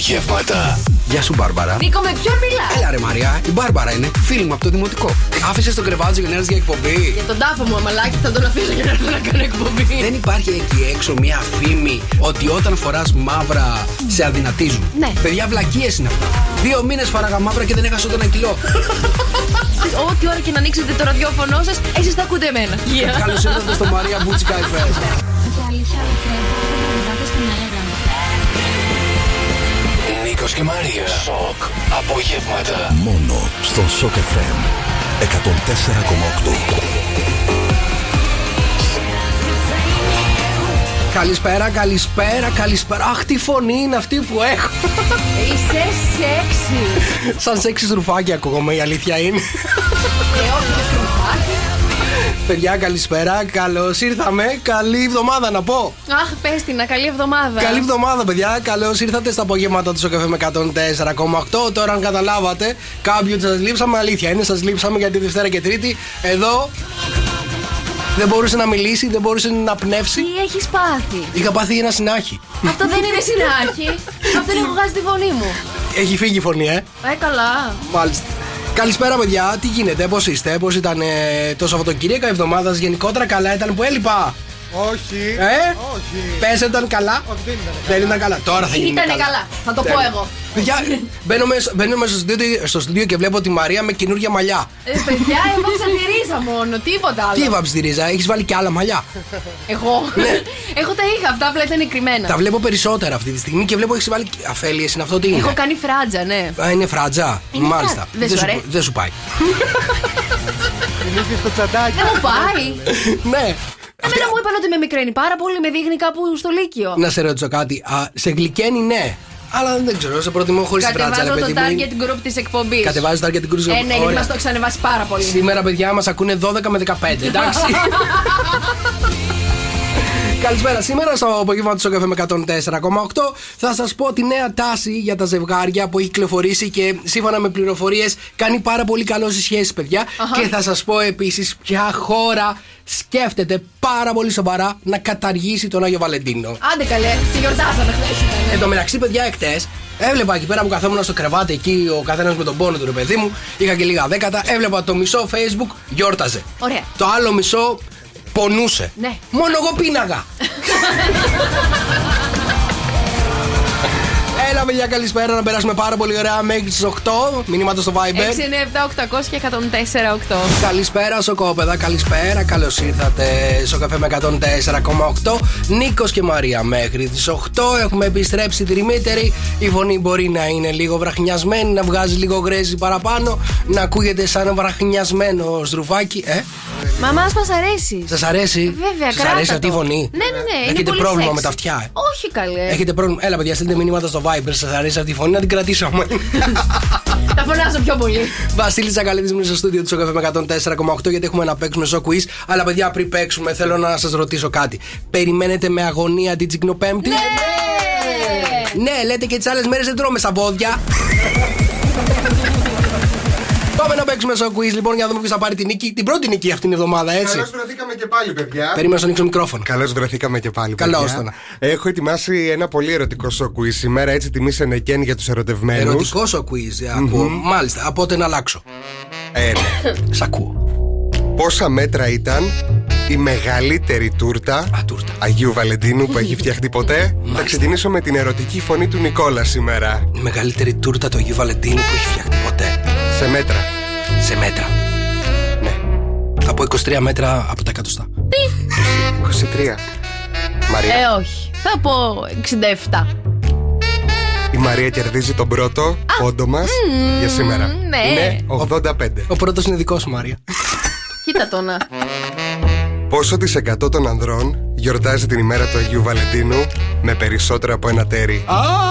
Απογεύματα. Γεια σου, Μπάρμπαρα. Νίκο, με ποιον μιλάς; Έλα, ρε Μαριά, η Μπάρμπαρα είναι. Φίλη μου από το δημοτικό. Άφησες το κρεβάτι σου για να έρθει για εκπομπή. Για τον τάφο μου, αμαλάκι, θα τον αφήσω για να έρθω να κάνω εκπομπή. Δεν υπάρχει εκεί έξω μια φήμη ότι όταν φοράς μαύρα σε αδυνατίζουν. Ναι. Παιδιά, βλακίες είναι αυτά. Δύο μήνες φοράγα μαύρα και δεν έχασα ούτε ένα κιλό. Ό,τι ώρα και να ανοίξετε το ραδιόφωνο σας, εσείς θα ακούτε εμένα. Καλώς ήρθατε στο Μαρία Μπούτσικα Νίκος και Μαρία. Σοκ. Απογεύματα. Μόνο στον Shock FM 104,8. Καλησπέρα, καλησπέρα, καλησπέρα. Αχ, τι φωνή είναι αυτή που έχω. Είσαι σεξι. Σαν σεξι στρουφάκι ακούγομαι, η αλήθεια είναι. Παιδιά, καλησπέρα. Καλώς ήρθαμε. Καλή εβδομάδα να πω. Αχ, πες την, καλή εβδομάδα. Καλή εβδομάδα, παιδιά. Καλώς ήρθατε στα απογεύματα του Σοκαφέ με 104,8. Τώρα, αν καταλάβατε, κάποιοι ότι σας λείψαμε, αλήθεια είναι, σας λείψαμε γιατί Δευτέρα και Τρίτη εδώ δεν μπορούσε να μιλήσει, δεν μπορούσε να πνεύσει. Τι έχεις πάθει; Είχα πάθει ένα συνάχη. Αυτό δεν είναι συνάχη. Αυτό είναι έχω χάσει τη φωνή μου. Έχει φύγει η φωνή, ε. Ε, καλά. Μάλιστα. Καλησπέρα, παιδιά. Τι γίνεται, πώς είστε, πώς ήταν ε, το Σαββατοκύριακο, η εβδομάδας σας γενικότερα καλά ήταν που έλειπα; Όχι. Ε; Όχι. Πες ήταν καλά; Όχι, δεν ήταν. Δεν ήταν καλά. Τώρα θα γίνει. Ήτανε καλά. Θα το πω Τέλεια. εγώ. Παιδιά, μπαίνω μέσα, μπαίνω μέσα στο, στούντιο, στο στούντιο και βλέπω τη Μαρία με καινούργια μαλλιά. Ε, παιδιά, εγώ ξατηρίζα μόνο, τίποτα άλλο. Τι έβαψε τη ρίζα, έχεις βάλει και άλλα μαλλιά; Εγώ. Εγώ τα είχα, αυτά απλά ήταν κρυμμένα. Τα βλέπω περισσότερα αυτή τη στιγμή και βλέπω έχεις βάλει. Αφέλειες είναι αυτό τι είναι; Έχω κάνει φράτζα, ναι. Α, είναι φράτζα. Είναι Μάλιστα. φράτζα. Δεν σου αρέσει; δεν σου πάει. Μιλήσει στο τσαντάκι. Δεν μου πάει. ναι. Εμένα μου είπαν ότι με μικραίνει πάρα πολύ, με δείχνει κάπου στο Λύκειο. Να σε ρωτήσω κάτι. Α, σε γλυκαίνει, ναι. Αλλά δεν ξέρω, σε προτιμώ χωρίς φράτζα, ρε Κατεβάζω το παιδί μου. target group της εκπομπής. Κατεβάζει target την κρούζα. Ε, ναι, γιατί μας το έχεις ανεβάσει πάρα πολύ. Σήμερα, παιδιά, μας ακούνε 12 με 15. Εντάξει. Καλησπέρα. Σήμερα στο απόγευμα του Σοκαφέ με 104,8 θα σας πω τη νέα τάση για τα ζευγάρια που έχει κυκλοφορήσει και σύμφωνα με πληροφορίες κάνει πάρα πολύ καλό στι σχέσεις, παιδιά. Και θα σας πω επίσης ποια χώρα σκέφτεται πάρα πολύ σοβαρά να καταργήσει τον Άγιο Βαλεντίνο. Άντε καλέ, σε γιορτάσαμε χθε. Εν τω μεταξύ, παιδιά, εχθές έβλεπα εκεί πέρα που καθόμουν στο κρεβάτι εκεί, ο καθένας με τον πόνο του, ρε παιδί μου. Είχα και λίγα δέκατα. Έβλεπα το μισό Facebook γιόρταζε. Ωραία. Το άλλο μισό πονούσε. Ναι. Μόνο εγώ πίναγα. Έλα, παιδιά, καλησπέρα. Να περάσουμε πάρα πολύ ωραία μέχρι τις 8. Μηνύματα στο 6, 9, Viber. 7, 800 και 104, 8. Καλησπέρα, Σοκόπεδα. Καλησπέρα. Καλώς ήρθατε στο καφέ με 104,8. Νίκος και Μαρία μέχρι τις 8. Έχουμε επιστρέψει τριμήτερη. Η φωνή μπορεί να είναι λίγο βραχνιασμένη, να βγάζει λίγο γρέζι παραπάνω, να ακούγεται σαν βραχνιασμένο στρουφάκι. Ε, Μα μας μας αρέσει; σας αρέσει; Βέβαια, Σας κράτα αρέσει το. αυτή η φωνή; Ναι, ναι, ναι. είναι Έχετε πολύ πρόβλημα sexy. με τα αυτιά. ε; Όχι καλέ. Έχετε πρόβλημα; Έλα, παιδιά, στείλτε μηνύματα στο Viber. Σα αρέσει αυτή η φωνή, να την κρατήσουμε. Τα φωνάζω πιο πολύ. Βασίλης Ζακαλίδης μου στο στούντιο του Σοκαφέ με 104,8 γιατί έχουμε να παίξουμε στο quiz. Αλλά παιδιά, πριν παίξουμε, θέλω να σας ρωτήσω κάτι. Περιμένετε με αγωνία την Τσικνοπέμπτη. Ναι! Ναι, λέτε και τις άλλες μέρες δεν τρώμε στα πόδια. Πάμε να παίξουμε στο quiz λοιπόν για να δούμε ποιος θα πάρει την νίκη. Την πρώτη νίκη αυτήν την εβδομάδα, έτσι. Καλώς βρεθήκαμε και πάλι, παιδιά. Περίμενα να σου ανοίξω μικρόφωνο. Καλώς βρεθήκαμε και πάλι. Καλώς παιδιά. το να. Έχω ετοιμάσει ένα πολύ ερωτικό σοκουί σήμερα, έτσι τιμή σε νεκέν για τους ερωτευμένους. Ερωτικό ο quiz, ε, ακούω. Μάλιστα, από τότε να αλλάξω. Ε, ναι. Σ' ακούω. Πόσα μέτρα ήταν η μεγαλύτερη τούρτα, Α, τούρτα. Αγίου Βαλεντίνου που έχει φτιαχτεί ποτέ; Θα ξεκινήσω με την ερωτική φωνή του Νικόλα σήμερα. Η μεγαλύτερη τούρτα του Αγίου Βαλεντίνου που έχει φτιαχτεί ποτέ. Σε μέτρα. Σε μέτρα. Ναι. Θα πω 23 μέτρα από τα εκατοστά. 23. Μαρία. Ε, όχι. Θα πω 67. Η Μαρία κερδίζει τον πρώτο πόντο μας για σήμερα. ναι. Είναι 85. Ο πρώτος είναι δικός σου, Μάρια. Κοίτα το να. Πόσο της εκατό των ανδρών γιορτάζει την ημέρα του Αγίου Βαλεντίνου με περισσότερο από ένα τέρι;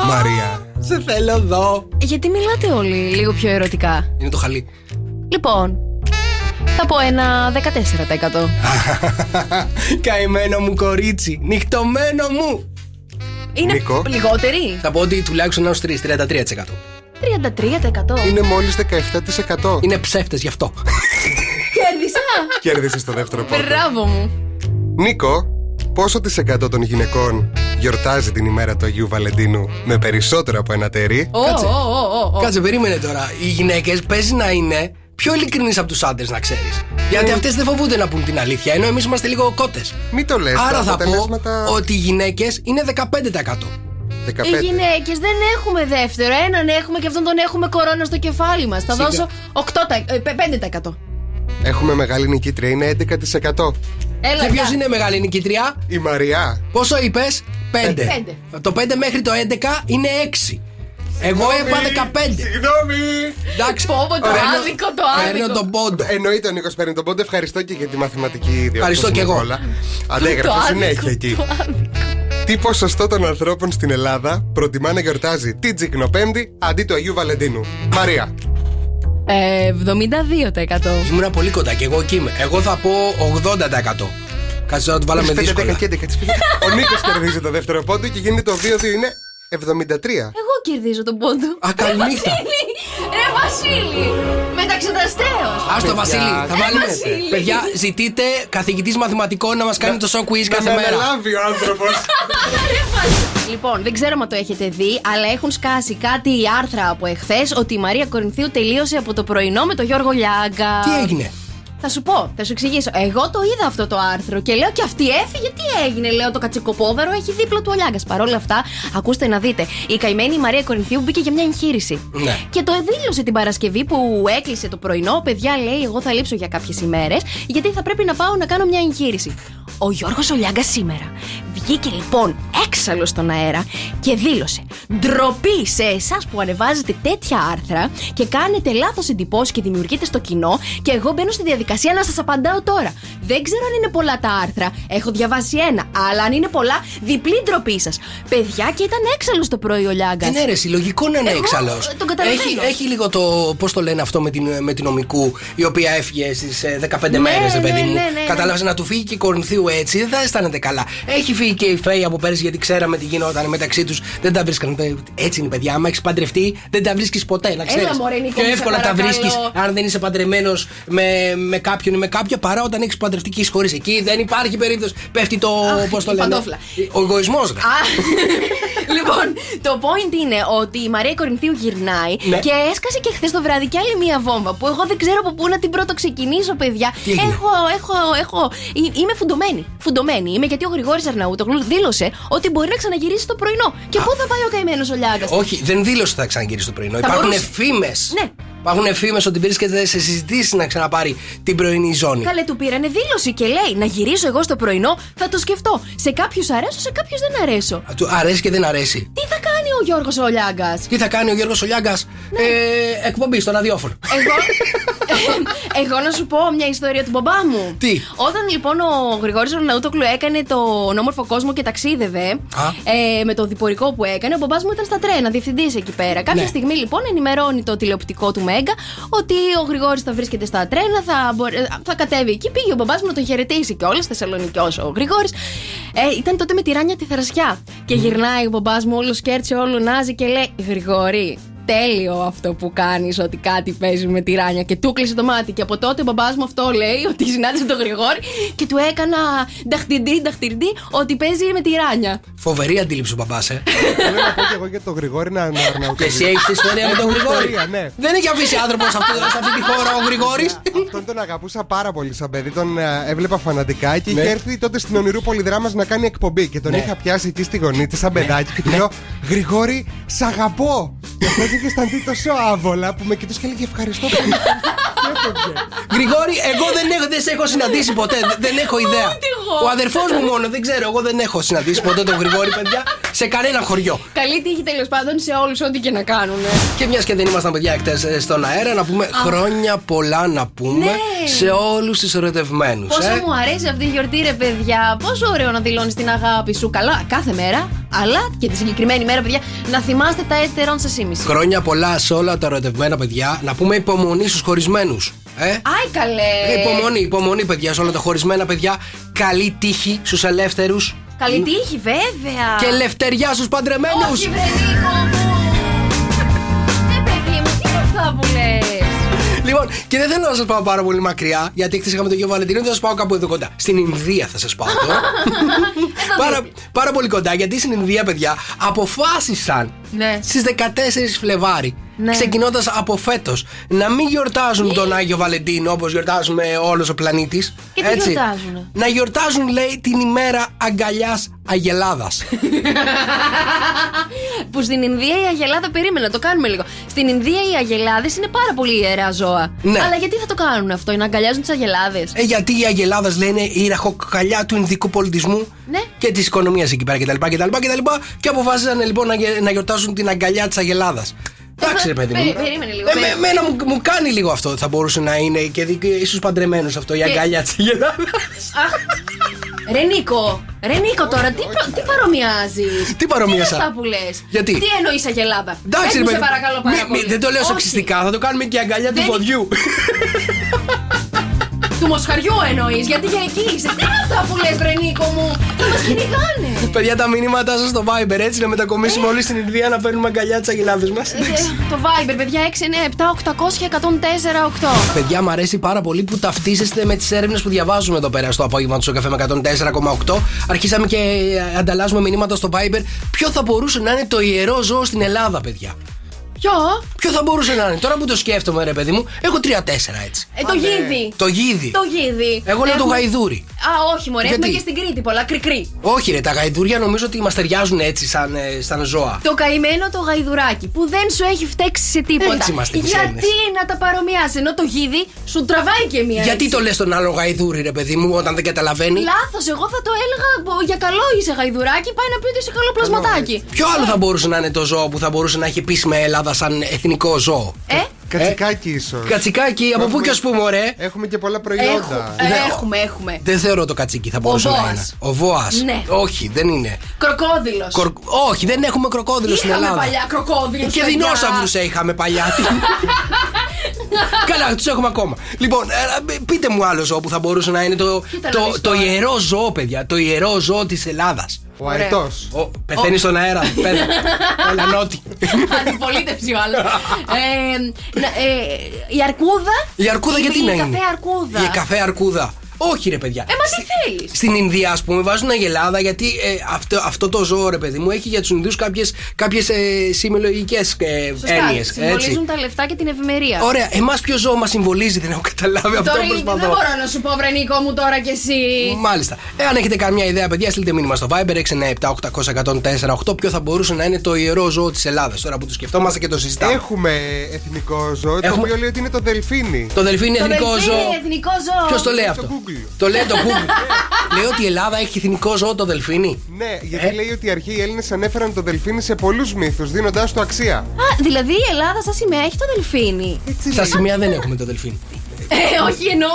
Μαρία. Σε θέλω εδώ. Γιατί μιλάτε όλοι λίγο πιο ερωτικά. Είναι το χαλί. Λοιπόν, θα πω ένα 14%. Καημένο μου κορίτσι. Νυχτωμένο μου. Είναι Νίκο. λιγότεροι. Θα πω ότι τουλάχιστον έως 3, 33%. 33%. Είναι μόλις 17%. Είναι ψεύτες γι' αυτό. Κέρδισα. Κέρδισε το δεύτερο πόντο. Μπράβο μου. Νίκο, πόσο τη εκατό των γυναικών γιορτάζει την ημέρα του Αγίου Βαλεντίνου με περισσότερο από ένα τέρι; Ω, Κάτσε. ω, ω, ω. Κάτσε, περίμενε τώρα. Οι γυναίκες παίζει να είναι πιο ειλικρινείς από τους άντρες, να ξέρεις. Γιατί αυτές δεν φοβούνται να πούν την αλήθεια, ενώ εμείς είμαστε λίγο κότες. Μην το λες, Άρα τα θα πω αποτελέσματα- ότι οι γυναίκες είναι 15%. 15. Οι γυναίκες δεν έχουμε δεύτερο. Έναν έχουμε και αυτόν τον έχουμε κορώνα στο κεφάλι μας. Θα Σιγά. δώσω 8%, ε, πε- 5%. Έχουμε μεγάλη νικήτρια, είναι 11%. Έλα, Και ποιος γεια. είναι μεγάλη νικητριά, Η Μαριά. πόσο είπες, 5. Πέντε. Το 5 μέχρι το 11 είναι 6. Εγώ είπα 15. Συγγνώμη. Εντάξει. Πω, πω, το Παίρνω- άδικο, το Παίρνω άδικο. τον πόντο. Εννοείται ο Νίκος παίρνει τον πόντο. Ευχαριστώ και για τη μαθηματική διόρθωση. Ευχαριστώ κι εγώ. Νικόλα. Αντέγραφε Το άδικο, συνέχεια εκεί. το άδικο. Τι ποσοστό των ανθρώπων στην Ελλάδα προτιμά να γιορτάζει την Τζικνοπέμπτη αντί του Αγίου Βαλεντίνου; Μαρία. Ε, 72%. Ήμουν πολύ κοντά και εγώ εκεί είμαι. Εγώ θα πω 80%. Κάτσε να το βάλαμε 5, 10 δύσκολα. και 11. Ο Νίκος κερδίζει το δεύτερο πόντο και γίνεται το 2-2 είναι 73. Εγώ κερδίζω τον πόντο. Α, καληνύχτα. Ρε Βασίλη! Μεταξεταστέω! Α το Βασίλη, θα βάλουμε. Βασίλη. Παιδιά, ζητείτε καθηγητής μαθηματικών να μας κάνει το show quiz κάθε Να με μέρα. αναλάβει ο άνθρωπος. Λοιπόν, δεν ξέρω αν το έχετε δει, αλλά έχουν σκάσει κάτι οι άρθρα από εχθές ότι η Μαρία Κορινθίου τελείωσε από το πρωινό με τον Γιώργο Λιάγκα. Τι έγινε; Θα σου πω, θα σου εξηγήσω. Εγώ το είδα αυτό το άρθρο και λέω και αυτή έφυγε. Τι έγινε, λέω το κατσικοπόδαρο έχει δίπλα του ο Λιάγκας. Παρ' όλα αυτά, ακούστε να δείτε. Η καημένη Μαρία Κορινθίου μπήκε για μια εγχείρηση. Ναι. Και το δήλωσε την Παρασκευή που έκλεισε το πρωινό. Παιδιά λέει: Εγώ θα λείψω για κάποιες ημέρες, γιατί θα πρέπει να πάω να κάνω μια εγχείρηση. Ο Γιώργος Ολιάγκα σήμερα βγήκε λοιπόν έξαλλο στον αέρα και δήλωσε: Ντροπή σε εσάς που ανεβάζετε τέτοια άρθρα και κάνετε λάθος εντυπώσεις και δημιουργείτε στο κοινό. Και εγώ μπαίνω στη διαδικασία να σας απαντάω τώρα. Δεν ξέρω αν είναι πολλά τα άρθρα. Έχω διαβάσει ένα. Αλλά αν είναι πολλά, διπλή ντροπή σας. Παιδιά και ήταν έξαλλος το πρωί ο Λιάγκας. Ε, ναι, ρε, συλλογικό να είναι Εγώ, έξαλλος. ε, τον καταλαβαίνω. Έχει, έχει λίγο το. Πώς το λένε αυτό με την, με την ομικού, η οποία έφυγε στις 15 Ναι, μέρες, ναι, παιδί μου. ναι, ναι, ναι. Κατάλαβες να του φύγει και η Κορινθίου έτσι, δεν θα αισθάνεται καλά. Έχει φύγει και η Φέη από πέρυσι γιατί ξέραμε τι γινόταν μεταξύ τους. Δεν τα βρίσκαν. Έτσι είναι, παιδιά. Άμα έχεις παντρευτεί, δεν τα βρίσκεις ποτέ, να ξέρεις. μωρέ, Νίκο, Πιο μου, σε εύκολα τα παρακαλώ. βρίσκεις αν δεν είσαι παντρεμένος με, με κάποιον ή με κάποια παρά όταν έχεις παντρευτεί και είσαι χωρίς. Εκεί δεν υπάρχει περίπτωση. Πέφτει το. Αχ, Πώς το η λένε. παντόφλα. Ο εγωισμός, ρε. Α, λοιπόν, το point είναι ότι η Μαρία Κορινθίου γυρνάει Ναι. και έσκασε και χθες το βράδυ κι άλλη μία βόμβα που εγώ δεν ξέρω από πού να την πρώτο ξεκινήσω, παιδιά. Τι έγινε; Έχω, έχω, έχω. εί- Είμαι φουντωμένη. Φουντωμένη είμαι γιατί ο Γρηγόρης Αρναούτογλου δήλωσε ότι μπορεί να ξαναγυρίσει το πρωινό. Και πού θα πάει ο καημένος ο Λιάγκας; Όχι, δεν δήλωσε ότι θα ξαναγυρίσει το πρωινό. Θα Υπάρχουν μπορούσε. φήμες. Ναι. Υπάρχουν φήμες ότι βρίσκεται σε συζητήσει να ξαναπάρει την πρωινή ζώνη. Καλέ του πήρανε δήλωση και λέει να γυρίσω εγώ στο πρωινό, θα το σκεφτώ. Σε κάποιους αρέσω, σε κάποιους δεν αρέσω. Α, Του αρέσει και δεν αρέσει. Τι θα κάνει ο Γιώργος ο Λιάγκα. Τι θα κάνει ο Γιώργος Ολιάγκας, Ναι. ε, εκπομπή στο ραδιόφωνο. Εγώ, εγώ να σου πω μια ιστορία του μπαμπά μου. Τι; Όταν λοιπόν ο Γρηγόρης Ροναούτοκλου έκανε το όμορφο κόσμο και ταξίδευε Α. ε, με το διπορικό που έκανε, ο μπαμπάς μου ήταν στα τρένα, διευθυντής εκεί πέρα. Κάποια Ναι. στιγμή λοιπόν ενημερώνει το τηλεοπτικό του Μέγκα ότι ο Γρηγόρης θα βρίσκεται στα τρένα, θα, μπορέ- θα κατέβει εκεί. Πήγε ο μπαμπάς μου να τον χαιρετήσει και όλες Θεσσαλονικιός ο Γρηγόρης. Ε, ήταν τότε με τη ράνια τη θερασιά. Και γυρνάει ο μπαμπάς μου όλος σκέρτσι, όλο νάζει και λέει Γρηγόρη, τέλειο αυτό που κάνεις, ότι κάτι παίζει με τη ράνια. Και του κλείσε το μάτι. Και από τότε ο μπαμπάς μου αυτό λέει, ότι συνάντησε τον Γρηγόρη και του έκανα νταχτιντή, νταχτιντή, ότι παίζει με τη ράνια. Φοβερή αντίληψη ο μπαμπάς, ε. Θέλω να πω και εγώ για τον Γρηγόρη να αναρναούται. Εσύ έχεις τη ιστορία με τον Γρηγόρη. Ιστορία, ναι. Δεν έχει αφήσει άνθρωπος σε αυτή, σε αυτή τη χώρα ο Γρηγόρης. Αυτόν τον αγαπούσα πάρα πολύ σαν παιδί. Τον ε, έβλεπα φανατικά και Ναι. είχε έρθει τότε στην Ονειρούπολη Δράμας να κάνει εκπομπή. Και τον Ναι. είχα πιάσει εκεί στη γωνή της σαν παιδάκι και του λέω Γρηγόρη, σ' αγαπώ. Και αυτό είχε αισθανθεί τόσο άβολα που με κοιτούσε και έλεγε Ευχαριστώ πολύ. Και έφευγε. Γρηγόρη, εγώ δεν, έχω, δεν σε έχω συναντήσει ποτέ. δεν- Δεν έχω ιδέα. Ούτε εγώ. Ο αδερφός μου μόνο, δεν ξέρω. Εγώ δεν έχω συναντήσει ποτέ τον Γρηγόρη, παιδιά, σε κανένα χωριό. Καλή τύχη τέλος πάντων σε όλους, ό,τι και να κάνουν. Και μιας και δεν ήμασταν παιδιά εκτές στον αέρα, να πούμε χρόνια πολλά να πούμε Ναι. σε όλους τους ερωτευμένους. Πόσο μου αρέσει αυτή η γιορτή, ρε παιδιά. Πόσο ωραίο να δηλώνεις την αγάπη σου. Καλά, κάθε μέρα. Αλλά και τη συγκεκριμένη μέρα, παιδιά, να θυμάστε τα έτερον σας ήμιση. Χρόνια πολλά σε όλα τα ερωτευμένα παιδιά. Να πούμε υπομονή στους χωρισμένους. Ε; Άι καλέ. Υπομονή, υπομονή, παιδιά, σε όλα τα χωρισμένα παιδιά. Καλή τύχη στους ελεύθερους. Καλή τύχη, βέβαια. Και ελευθεριά στους παντρεμένους. Όχι, βρε Νίκο μου. Ε, παιδί μου, τι είναι αυτά που λες; Λοιπόν, και δεν θέλω να σας πάω πάρα πολύ μακριά, γιατί χθε είχαμε το Γιο Βαλεντίνο, θα σας πάω κάπου εδώ κοντά. Στην Ινδία θα σας πάω τώρα. πάρα, πάρα πολύ κοντά, γιατί στην Ινδία, παιδιά, αποφάσισαν Ναι. στις 14 Φλεβάρι, Ναι. ξεκινώντας από φέτος, να μην γιορτάζουν τον Άγιο Βαλεντίνο όπως γιορτάζουμε όλος ο πλανήτης. Και τι γιορτάζουνε; Να γιορτάζουν, λέει, την ημέρα αγκαλιάς Αγελάδας. Που στην Ινδία η Αγελάδα, περίμενα, το κάνουμε λίγο. Στην Ινδία οι Αγελάδες είναι πάρα πολύ ιερά ζώα. Ναι. Αλλά γιατί θα το κάνουν αυτό, να αγκαλιάζουν τις Αγελάδες; Ε, γιατί οι Αγελάδες λένε η ραχοκαλιά του Ινδικού πολιτισμού Ναι. και της οικονομίας εκεί πέρα κτλ. Και, και, και αποφάσισαν λοιπόν να, γε- να γιορτάσουν την αγκαλιά της Αγελάδας. Εντάξει, ρε παιδί μου. Περί- περίμενε λίγο, Ε, περί- με- Εμένα μου, μου κάνει λίγο αυτό. Θα μπορούσε να είναι και, και ίσως παντρεμένος αυτό, η αγκαλιά της Αγελάδα. Ρε Νίκο, ρε Νίκο τώρα, τι, προ- τι παρομοιάζεις; Τι παρομοίασα; Τι είναι αυτά που λες; Γιατί; Τι εννοείς Αγελάδα; Εντάξει, Πες ρε μου, σε παιδί. παρακαλώ πάρα Μη- μη- πολύ. Δεν το λέω Όχι. σεξιστικά, θα το κάνουμε και η αγκαλιά του Δεν- ποδιού. Του Μοσχαριού εννοείς, γιατί για εκεί είσαι. Τι είναι αυτά που λες, ρε Νίκο μου; Θα μας κυνηγάνε. Παιδιά, τα μηνύματά σας στο Viber έτσι να μετακομίσουμε όλοι στην Ινδία να παίρνουμε αγκαλιά της αγελάδε μας. Ε, Το Viber, παιδιά, 697 800 1048. Παιδιά, μου αρέσει πάρα πολύ που ταυτίζεστε με τις έρευνες που διαβάζουμε εδώ πέρα στο απόγευμα του Σοκαφέ με 104,8. Αρχίσαμε και ε, ανταλλάσσουμε μηνύματα στο Viber. Ποιο θα μπορούσε να είναι το ιερό ζώο στην Ελλάδα, παιδιά; Ποιο; Ποιο θα μπορούσε να είναι; Τώρα που το σκέφτομαι, ρε παιδί μου, έχω τρία-τέσσερα έτσι. Ε, το γίδι. Το γίδι. Το γίδι. Εγώ λέω το Έχουμε- γαϊδούρι. Α, όχι, μωρέ, Γιατί; έχουμε και στην Κρήτη πολλά κρικρί. Όχι, ρε, τα γαϊδούρια νομίζω ότι μας ταιριάζουν έτσι σαν, ε, σαν ζώα. Το καημένο το γαϊδουράκι που δεν σου έχει φταίξει σε τίποτα. Έτσι είμαστε εμείς Έλληνες. Γιατί να τα παρομοιάσει, ενώ το γίδι σου τραβάει και μία. Γιατί έτσι. το λες τον άλλο γαϊδούρι, ρε παιδί μου, όταν δεν καταλαβαίνει; Λάθος, εγώ θα το έλεγα «Μπο- για καλό είσαι γαϊδουράκι, πάει να πει ότι είσαι καλό πλασματάκι. Ποιο άλλο θα μπορούσε να είναι το ζώο που θα μπορούσε να έχει επίσημα Ελλάδα σαν εθνικό ζώο. Ε, Κατσικάκι ίσως. Κατσικάκι, από πού και ας πούμε, ρε. Έχουμε και πολλά έχουμε, προϊόντα. ε, Ναι. έχουμε, έχουμε. Δεν θεωρώ το κατσίκι θα μπορούσε να βόας. είναι. Ο Βόας. Ναι. Όχι, δεν είναι. Κροκόδηλο. Κορ- Όχι, δεν έχουμε κροκόδιλο στην Είχαμε Ελλάδα. παλιά κροκόδηλο. Και δεινόσαυρους είχαμε παλιά. Τι- Καλά, τους έχουμε ακόμα. Λοιπόν, ε, πείτε μου άλλο ζώο που θα μπορούσε να είναι το, Κοίτα να το, δεις το τώρα. ιερό ζώο, παιδιά. Το ιερό ζώο της Ελλάδας. Ο αετός. Πεθαίνει στον αέρα. Πέρα. Έλα, νότι. Αντιπολίτευση ο άλλος. ε, να- ε, η αρκούδα. Η αρκούδα γιατί η να είναι; καφέ αρκούδα. Η καφέ αρκούδα. Όχι, ρε παιδιά. Ε, μα τι θέλεις; Στην Ινδία, ας πούμε, βάζουν αγελάδα γιατί ε, αυτό, αυτό το ζώο, ρε παιδί μου, έχει για τους Ινδού κάποιες κάποιες, ε, σημειολογικέ ε, Σωστά. έννοιες. Συμβολίζουν τα λεφτά και την ευημερία. Ωραία, εμάς ποιο ζώο μας συμβολίζει, δεν έχω καταλάβει αυτό Τώρα που δεν προσπαθώ. μπορώ να σου πω, Βρενίκο μου, τώρα κι εσύ. Μάλιστα. Ε, αν έχετε καμιά ιδέα, παιδιά, στείλτε μήνυμα στο Viber 697-800-1048. Ποιο θα μπορούσε να είναι το ιερό ζώο της Ελλάδας, τώρα που το σκεφτόμαστε και το συζητάμε. Έχουμε εθνικό ζώο, το Έχουμε- οποίο λέει ότι είναι το δελφίνι. Το δελφίνι Το εθνικό δελφίνι, ζώο. εθνικό ζώο. Ποιος το λέει Το αυτό; Google. Το λέει το Google. λέει ότι η Ελλάδα έχει εθνικό ζώο το δελφίνι. Ναι, γιατί Ε. λέει ότι οι αρχαίοι Έλληνες ανέφεραν το δελφίνι σε πολλούς μύθους, δίνοντάς του αξία. Α, δηλαδή η Ελλάδα σαν σημαία έχει το δελφίνι. Έτσι Στα λέει. σημεία δεν έχουμε το δελφίνι. Ε, όχι, εννοώ,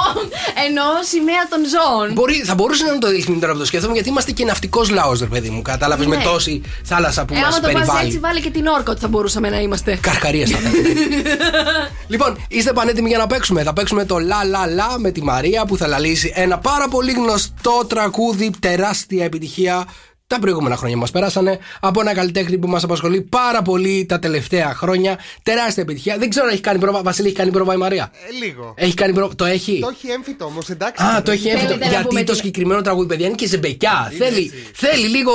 εννοώ σημαία των ζώων. Μπορεί, θα μπορούσε να είναι το δελφίνι τώρα που το σκέφτομαι, γιατί είμαστε και ναυτικός λαός, ρε παιδί μου. Κατάλαβες με Ναι. τόση θάλασσα που Ε, μας άμα το πας περιβάλλει. έτσι, βάλε και την όρκο ότι θα μπορούσαμε να είμαστε. Καρχαρία θα θέλετε. λοιπόν, είστε πανέτοιμοι για να παίξουμε. Θα παίξουμε το Λα Λα Λα με τη Μαρία που θα λαλήσει ένα πάρα πολύ γνωστό τραγούδι, τεράστια επιτυχία. Τα προηγούμενα χρόνια μας πέρασανε από ένα καλλιτέχνη που μας απασχολεί πάρα πολύ τα τελευταία χρόνια. Τεράστια επιτυχία. Δεν ξέρω αν έχει κάνει πρόβα. Βασίλη, έχει κάνει πρόβα η Μαρία. Ε, λίγο. Έχει κάνει πρόβα. Το έχει; Το έχει έμφυτο όμως, εντάξει. Α, το έχει έμφυτο. Θέλετε να Γιατί πούμε το τι- συγκεκριμένο τραγούδι, παιδιά, είναι και ζεμπεκιά. Θέλει, θέλει λίγο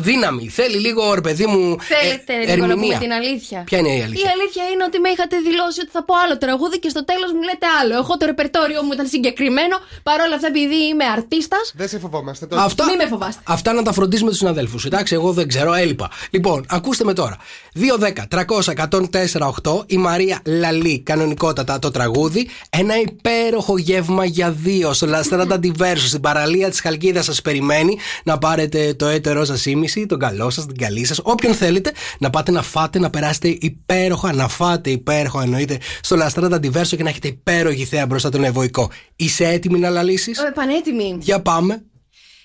δύναμη. Θέλει λίγο, ρε παιδί μου. Θέλετε ε, λίγο να πούμε ερμηνεία. την αλήθεια. Ποια είναι η αλήθεια; Η αλήθεια είναι ότι με είχατε δηλώσει ότι θα πω άλλο τραγούδι και στο τέλος μου λέτε άλλο. Εγώ το ρεπερτόριό μου ήταν συγκεκριμένο. Παρ' όλα αυτά, επειδή είμαι αρτίστα. Δεν σε φοβόμαστε. Το... Αυτά, Μη με φοβάστε. αυτά να τα φροντίσουμε τους συναδέλφους. Εντάξει, εγώ δεν ξέρω, έλειπα. Λοιπόν, ακούστε με τώρα. 2-10-300-104-8. Η Μαρία Λαλή, κανονικότατα το τραγούδι. Ένα υπέροχο γεύμα για δύο στο Λαστράτα Diverso στην παραλία της Χαλκίδας σας περιμένει να πάρετε το έτερό σας ήμιση, τον καλό σας, την καλή σας, όποιον θέλετε, να πάτε να φάτε, να περάσετε υπέροχα, να φάτε υπέροχα εννοείται στο Λαστράτα Diverso και να έχετε υπέροχη θέα μπροστά τον ευωικό. Είσαι έτοιμη να λαλήσεις; Ε, Πανέτοιμη. Για πάμε.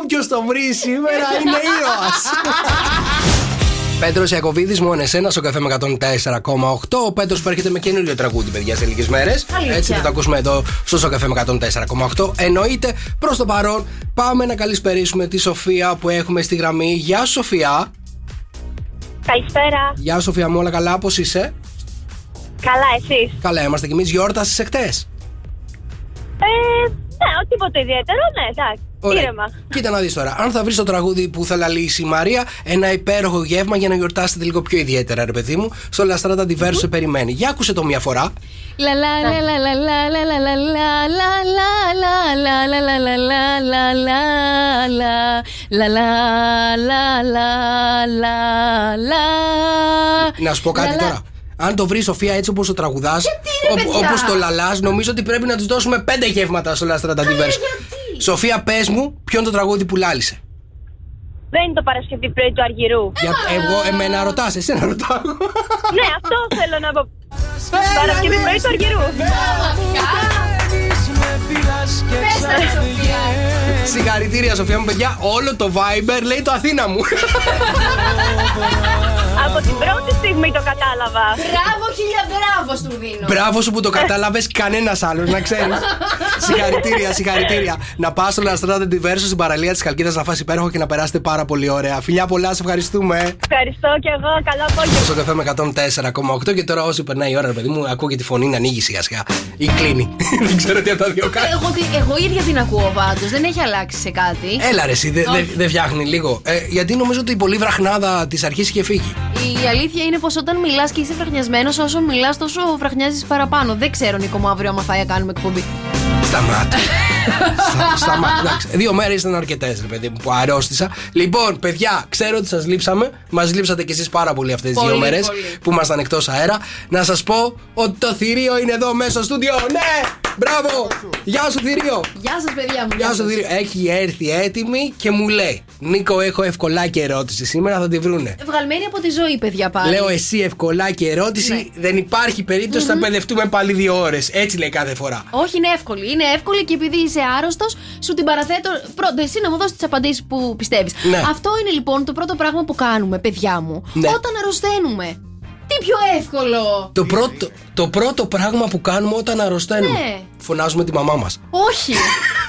Όποιος το βρει σήμερα είναι ήρωας. Πέτρος Ιακοβίδης, μόνο εσένα στο καφέ με 104,8. Ο Πέτρος που έρχεται με καινούριο τραγούδι, παιδιά, σε λίγες μέρες. Αλήθεια. Έτσι θα το ακούσουμε εδώ στο στο καφέ με 104,8. Εννοείται προς το παρόν, πάμε να καλησπερίσουμε τη Σοφία που έχουμε στη γραμμή. Γεια σου, Σοφία. Καλησπέρα. Γεια σου, Σοφία μου, όλα καλά, πώς είσαι; Καλά, εσείς; Καλά, είμαστε κι εμείς. Γιόρτασες εχθές; Ε, ναι, όχι τίποτα ιδιαίτερο, ναι, εντάξει. Ωραία. Ήρεμα. Κοίτα να δει τώρα. Αν θα βρει το τραγούδι που θα λαλήσει η Μαρία, ένα υπέροχο γεύμα για να γιορτάσετε λίγο πιο ιδιαίτερα, ρε παιδί μου. Στο Λαστράτα Diverse σε περιμένει. Για άκουσε το μία φορά. Να σου πω κάτι τώρα. Αν το βρεις Σοφία έτσι όπως το τραγουδάς, ρε, παιδιά; όπως το λαλάς, νομίζω ότι πρέπει να τους δώσουμε πέντε γεύματα στο Λαστράτα Diverso. γιατί; Σοφία, πες μου, ποιο είναι το τραγούδι που λάλησε. Δεν είναι το Παρασκευή πρωί του Αργυρού. Για, εγώ, εμένα ρωτάς, εσένα ρωτάω. ναι, αυτό θέλω να πω. Παρασκευή πρωί του Αργυρού. Πες τα, Σοφία. Συγχαρητήρια, Σοφία μου, παιδιά. Όλο το Viber λέει το Αθήνα μου. Από την πρώτη στιγμή το κατάλαβα. Μπράβο, χίλια μπράβο σου δίνω. Μπράβο σου που το κατάλαβες, κανένας άλλος, να ξέρεις. συγχαρητήρια, συγχαρητήρια. Να πας στο Λαστράτα Diverso στην παραλία της Καλκίδα να φας υπέροχο και να περάσετε πάρα πολύ ωραία. Φιλιά πολλά, σε ευχαριστούμε. Ευχαριστώ και εγώ. Καλό απόγευμα. Στο καφέ με 104,8 και τώρα όσο περνάει η ώρα, ρε παιδί μου, ακούω και τη φωνή να ανοίγει σιγά σιγά. Ή κλείνει. Δεν ξέρω τι από τα δύο κάνει. Εγώ, τι- εγώ ίδια την ακούω πάντως, δεν έχει αλλάξει σε κάτι. Έλα ρε, εσύ, δεν δε, Όχι. δε φτιάχνει λίγο. Ε, γιατί νομίζω ότι η πολύ βραχνάδα της αρχής είχε φύγει. Η αλήθεια είναι πως όταν μιλάς και είσαι βραχνιασμένος, όσο μιλάς, τόσο βραχνιάζεις παραπάνω. Δεν ξέρω, Νίκο μου, αύριο άμα θα κάνουμε εκπομπή. Σταμάτα. Στα- Σταμάτα. Εντάξει, δύο μέρες ήταν αρκετές, ρε παιδί μου, που αρρώστησα. Λοιπόν, παιδιά, ξέρω ότι σας λείψαμε. Μας λείψατε κι εσείς πάρα πολύ αυτές τις Πολύ, δύο μέρες πολύ. που ήμασταν εκτός αέρα. Να σας πω ότι το θηρίο είναι εδώ μέσα στο στούντιο. Ναι! Μπράβο! Γεια σου, θηρίο! Γεια σας, παιδιά μου. Γεια σου, σας. θηρίο. Έχει έρθει έτοιμη και μου λέει: Νίκο, έχω ευκολάκι ερώτηση σήμερα, θα τη βρούνε. Βγαλμένη από τη ζωή, παιδιά πάλι. Λέω εσύ ευκολάκι ερώτηση. Ναι. Δεν υπάρχει περίπτωση θα παιδευτούμε πάλι δύο ώρες. Έτσι λέει κάθε φορά. Όχι, είναι εύκολη. Είναι εύκολη και επειδή είσαι άρρωστος, σου την παραθέτω. Πρώτα, εσύ να μου δώσεις τις απαντήσεις που πιστεύεις. Ναι. Αυτό είναι λοιπόν το πρώτο πράγμα που κάνουμε, παιδιά μου, Ναι. όταν αρρωσταίνουμε. Τι πιο εύκολο. Το πρώτο, το πρώτο πράγμα που κάνουμε όταν αρρωσταίνουμε. Ναι. Φωνάζουμε τη μαμά μας. Όχι.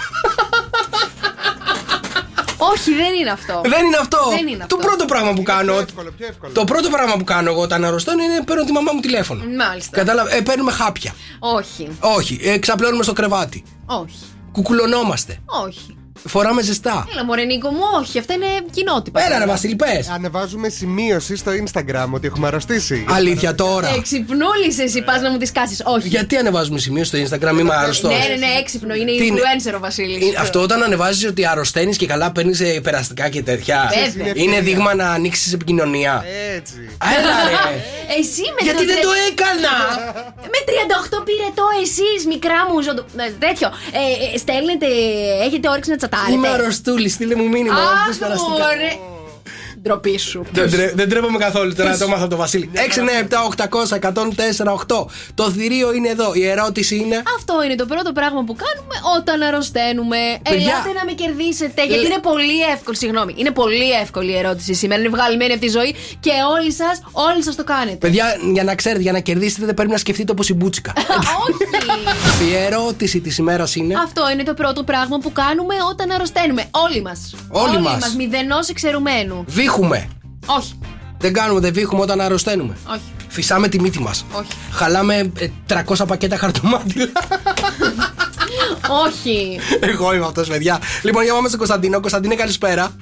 Όχι, δεν είναι αυτό. Δεν είναι αυτό. Δεν είναι Το αυτό. πρώτο πράγμα που κάνω. Πιο εύκολο, πιο εύκολο. Το πρώτο πράγμα που κάνω εγώ όταν αρρωσταίνω είναι παίρνω τη μαμά μου τηλέφωνο. Μάλιστα. Κατάλαβε. Ε, παίρνουμε χάπια. Όχι. Όχι. Ε, ξαπλώνουμε στο κρεβάτι. Όχι. Κουκουλωνόμαστε. Όχι. Φοράμε ζεστά. Έλα, μωρέ Νίκο μου, όχι. Αυτά είναι κοινότυπα. Έλα ρε Βασίλη, πες. Ανεβάζουμε σημείωση στο Instagram ότι έχουμε αρρωστήσει. Αλήθεια τώρα. Εξυπνούλη εσύ, πας να μου τις κάσεις. Όχι. Γιατί ανεβάζουμε σημείο στο Instagram, είμαι άρρωστο. Ναι, ναι, ναι, έξυπνο. Είναι Τι είναι; influencer ο Βασίλης. Αυτό όταν ανεβάζεις ότι αρρωσταίνεις και καλά παίρνεις περαστικά και τέτοια. Βέβαια. Είναι δείγμα να ανοίξεις επικοινωνία. Έτσι. Έλα ρε. Εσύ με Γιατί δεν τρε- το έκανα; Με 38 πυρετό εσείς, μικρά μου ζωντο... ε, Τέτοιο. Ε, ε, στέλνετε, έχετε όρεξη να τσατάρετε. Είμαι αρρωστούλη, στείλε μου μήνυμα. Αχ, πες περαστικά. μωρέ. Ντροπή σου. Δεν, τρέ, δεν τρέπομαι καθόλου τώρα, το μάθα το Βασίλη. 697-800-1048. Το θηρίο είναι εδώ. Η ερώτηση είναι. Αυτό είναι το πρώτο πράγμα που κάνουμε όταν αρρωσταίνουμε. Παιδιά. Ελάτε να με κερδίσετε. Γιατί Ε. είναι πολύ εύκολη. Συγγνώμη. Είναι πολύ εύκολη η ερώτηση σήμερα. Είναι βγαλμένη από τη ζωή και όλοι σας όλοι σας το κάνετε. Παιδιά, για να ξέρετε, για να κερδίσετε δεν πρέπει να σκεφτείτε όπως η Μπούτσικα. Όχι. η ερώτηση της ημέρας είναι. Αυτό είναι το πρώτο πράγμα που κάνουμε όταν αρρωσταίνουμε. Όλοι μας. Όλοι μας. μας. Μηδενός εξαιρουμένου. Βήχουμε. Όχι. Δεν κάνουμε, δεν βήχουμε όταν αρρωσταίνουμε. Όχι. Φυσάμε τη μύτη μας. Όχι. Χαλάμε ε, 300 πακέτα χαρτομάτιλα. Όχι. Εγώ είμαι αυτός, παιδιά. Λοιπόν, για πάμε στον Κωνσταντίνο. Κωνσταντίνε, καλησπέρα.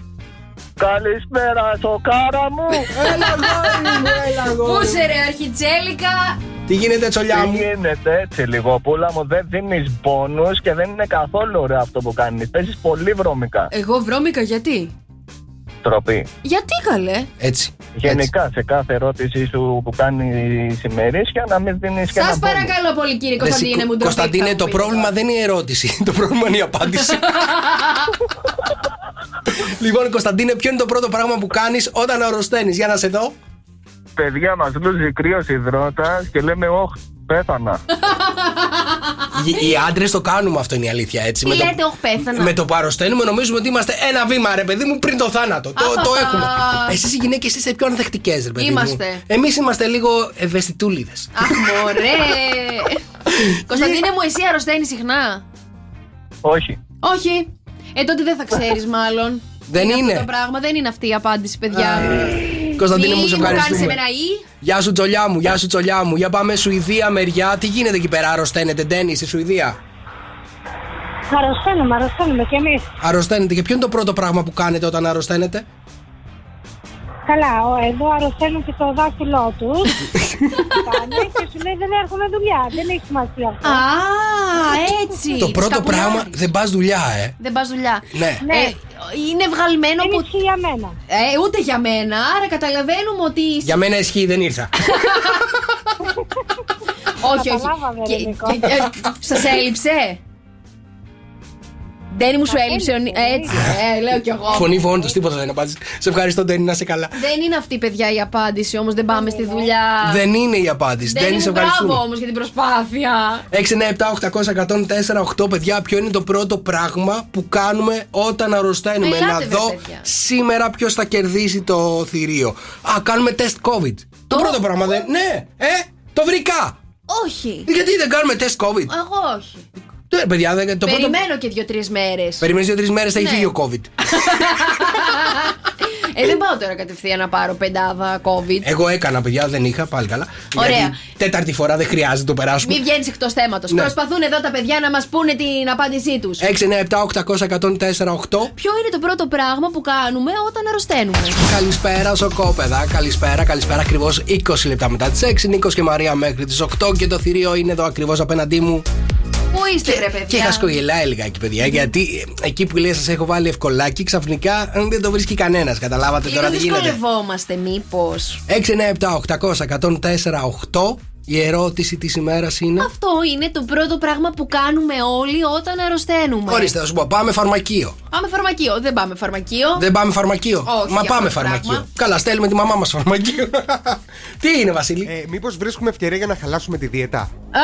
Καλησπέρα, σοκάρα μου. Έλα, αγόρι μου, έλα, αγόρι Πού σε ρε αρχιτζέλικα; Τι γίνεται, τσολιά Τι μου; γίνεται έτσι λίγο, πούλα μου, δεν δίνεις πόνου και δεν είναι καθόλου ωραίο αυτό που κάνεις. Παίζεις πολύ βρώμικα. Εγώ βρώμικα γιατί; Τροπή. Γιατί καλέ; Έτσι. Γενικά σε κάθε ερώτησή σου που κάνει ημερήσια να μην δίνεις και ένα Σα πόνο. παρακαλώ πολύ, κύριε Δε, Κωνσταντίνε Κω- μου. ντροπή Κωνσταντίνε, θα μου το πείτε πρόβλημα τώρα. δεν είναι η ερώτηση. Το πρόβλημα είναι η απάντηση. λοιπόν, Κωνσταντίνε, ποιο είναι το πρώτο πράγμα που κάνεις όταν αρρωσταίνεις; Για να σε δω. Παιδιά μας λούζει κρύος υδρότας και λέμε, Ωχ, πέθανα. Οι, οι άντρες το κάνουμε αυτό είναι η αλήθεια. Έτσι. Τι με λέτε, το, «Ωχ, πέθανα». Με το που αρρωσταίνουμε, νομίζουμε ότι είμαστε ένα βήμα, ρε παιδί μου, πριν το θάνατο. Το, το Αχαχα. έχουμε. Εσείς οι γυναίκες είστε πιο ανθεκτικές, ρε παιδί Είμαστε. μου. Εμείς είμαστε λίγο ευαισθητούλιδες. Αχ, μωρέ. Κωνσταντίνε μου, εσύ αρρωσταίνεις συχνά; Όχι. Όχι. Ε, τότε δεν θα ξέρεις, μάλλον. Δεν αυτό είναι. το πράγμα, δεν είναι αυτή η απάντηση, παιδιά. Κωνσταντίνε μου, Μη σε μου κάνεις ευχαριστούμε. εμένα ή; Γεια σου, τσολιά μου, γεια σου, τσολιά μου. Για πάμε Σουηδία, μεριά. Τι γίνεται εκεί πέρα, αρρωσταίνετε, Ντένι, στη Σουηδία; Αρρωσταίνουμε, αρρωσταίνουμε κι εμείς. Αρρωσταίνετε και ποιο είναι το πρώτο πράγμα που κάνετε όταν αρρωσταίνετε; Καλά, ο, εδώ αρρωσταίνουν και το δάχτυλό τους. Κάνε και σου λέει δεν έρχομαι δουλειά. Δεν έχει σημασία αυτό. Α, έτσι. το Τους πρώτο καπουλάρεις. πράγμα δεν πας δουλειά, ε. Δεν πας δουλειά. Ναι. Ε, είναι βγαλμένο Δεν που. ισχύει για μένα. Ε, ούτε για μένα, άρα καταλαβαίνουμε ότι. Για μένα ισχύει, δεν ήρθα. Όχι, όχι. Καταλάβαμε, ρε, Νίκο. Σας έλειψε; Ντένι μου σου έλειψε. ο Νι- Έτσι, ε, λέω κι εγώ. Φωνή φώνη τίποτα δεν απάντησε. Σε ευχαριστώ, Ντένι, να είσαι καλά. Δεν είναι αυτή, παιδιά, η απάντηση όμως. Δεν πάμε στη δουλειά. Δεν είναι η απάντηση. Δεν Ντένι, σε είναι μπράβο ευχαριστούμε. όμως για την προσπάθεια. 697-800-1048, παιδιά, ποιο είναι το πρώτο πράγμα που κάνουμε όταν αρρωσταίνουμε. Ελάτε, να βρε, δω παιδιά. σήμερα ποιος θα κερδίσει το θηρίο. Α, κάνουμε τεστ COVID. Το Ω, πρώτο πράγμα δεν. Ναι, ε, το βρήκα. Όχι. Γιατί δεν κάνουμε τεστ COVID; Εγώ όχι. Ναι, παιδιά, δεν, το πρώτο. Περιμένω και δύο-τρεις μέρες. Περιμένεις δύο-τρεις μέρες θα έχει Ναι. φύγει ο COVID. Ε, δεν πάω τώρα κατευθείαν να πάρω πεντάδα COVID. Εγώ έκανα, παιδιά, δεν είχα, πάλι καλά. Ωραία. Γιατί τέταρτη φορά δεν χρειάζεται, το περάσουμε. Μην βγαίνεις εκτός θέματος. Ναι. Προσπαθούν εδώ τα παιδιά να μας πούνε την απάντησή τους. 697-800-1048. Ποιο είναι το πρώτο πράγμα που κάνουμε όταν αρρωσταίνουμε; Καλησπέρα, σοκόπεδα. Καλησπέρα, καλησπέρα. Ακριβώς 20 λεπτά μετά τις 6. Νίκος και Μαρία μέχρι τις 8. Και το θηρίο είναι εδώ ακριβώς απέναντί μου. Πού είστε, ρε παιδιά; Και χασκογελάει λιγάκι, παιδιά. Γιατί ε, εκεί που λέει σας έχω βάλει ευκολάκι, ξαφνικά ε, δεν το βρίσκει κανένας. Καταλάβατε Λίγο τώρα τι γίνεται. δυσκολευόμαστε, μήπως. 697-800-1048. Η ερώτηση της ημέρας είναι. Αυτό είναι το πρώτο πράγμα που κάνουμε όλοι όταν αρρωσταίνουμε. Ορίστε, θα σου πω, πάμε φαρμακείο. Πάμε φαρμακείο. Δεν πάμε φαρμακείο. Δεν πάμε φαρμακείο. Όχι, Μα για πάμε αυτό το φαρμακείο. πράγμα. Καλά, στέλνουμε τη μαμά μας φαρμακείο. Τι είναι, Βασίλη; Ε, Μήπως βρίσκουμε ευκαιρία για να χαλάσουμε τη δίαιτα;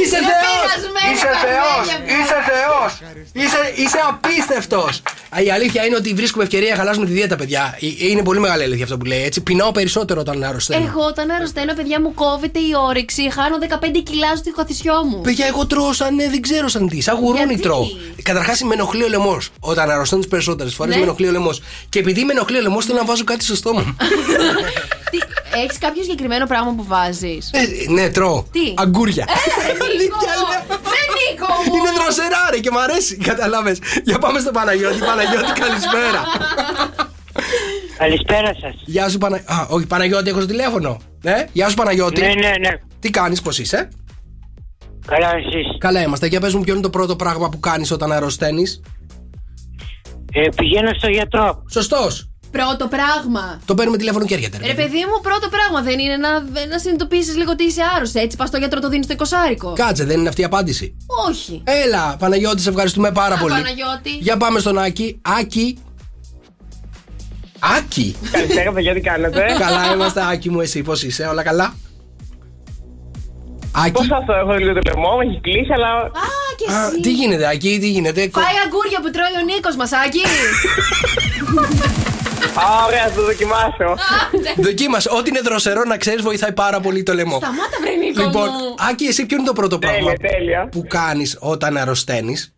Είσαι Είναι θεός! πειρασμένα Είσαι τα θεός! παιδιά. Είσαι θεός! Είσαι, είσαι απίστευτος! Α, Η αλήθεια είναι ότι βρίσκουμε ευκαιρία να χαλάσουμε τη δίαιτα, παιδιά. Ε, Είναι πολύ μεγάλη αλήθεια αυτό που λέει. Έτσι, πεινάω περισσότερο όταν αρρωσταίνω. Εγώ όταν αρρωσταίνω, παιδιά μου κόβεται η όρεξη. Χάνω 15 κιλά στο χωθισιό μου. Παιδιά, εγώ τρώω σαν ε, δεν ξέρω σαν τι. Σαν γουρούνι Γιατί; τρώω. Καταρχάς με ενοχλεί ο λαιμός. Όταν αρρωσταίνω τις περισσότερες φορές Ναι. με ενοχλεί ο λαιμός. Και επειδή με ενοχλεί ο λαιμός, θέλω να βάζω κάτι στο στόμα μου. Έχεις κάποιο συγκεκριμένο πράγμα που βάζεις; Ε, ναι, τρώω. Τι; Αγκούρια. Νίκο! Δεν Νίκο μου! Είναι δροσερά, ρε, και μ' αρέσει. Κατάλαβε. Για πάμε στο Παναγιώτη. Παναγιώτη, καλησπέρα. Καλησπέρα σας. Γεια σου, Παναγιώτη. Α, όχι, Παναγιώτη, έχω στο τηλέφωνο. Ε, γεια σου, Παναγιώτη. Ναι, ναι, ναι. Τι κάνεις, πώς είσαι; Καλά, εσείς; Καλά είμαστε. Για πες μου, ποιο είναι το πρώτο πράγμα που κάνεις όταν αρρωσταίνεις; Ε, πηγαίνω στο γιατρό. Σωστός. Πρώτο πράγμα. Το παίρνουμε τηλέφωνο και έρχεται. Ρε παιδί μου, πρώτο πράγμα δεν είναι να, να συνειδητοποιήσεις λίγο ότι είσαι άρρωστη. Έτσι, πας στο γιατρό, το δίνεις στο 20. Κάτσε, δεν είναι αυτή η απάντηση. Όχι. Έλα, Παναγιώτη, σε ευχαριστούμε πάρα Α, πολύ. Παναγιώτη. Για πάμε στον Άκη. Άκη. Άκη. Καλησπέρα, παιδιά, τι κάνετε; καλά είμαστε, Άκη μου, εσύ πώς είσαι, όλα καλά; Άκη. αυτό έχω λίγο το λαιμό, μου έχει κλείσει, αλλά. Α, και Α, εσύ. τι γίνεται, Άκη, τι γίνεται; Φάει αγκούρια που τρώει ο Νίκος Μασάκη. Α, ωραία, θα το δοκιμάσω. Δοκίμασε. Ό,τι είναι δροσερό να ξέρεις βοηθάει πάρα πολύ το λαιμό. Σταμάτα, βρε Νίκο Λοιπόν, μου. Άκη, εσύ ποιο είναι το πρώτο πράγμα Τέλεια, τέλεια. που κάνεις όταν αρρωσταίνεις;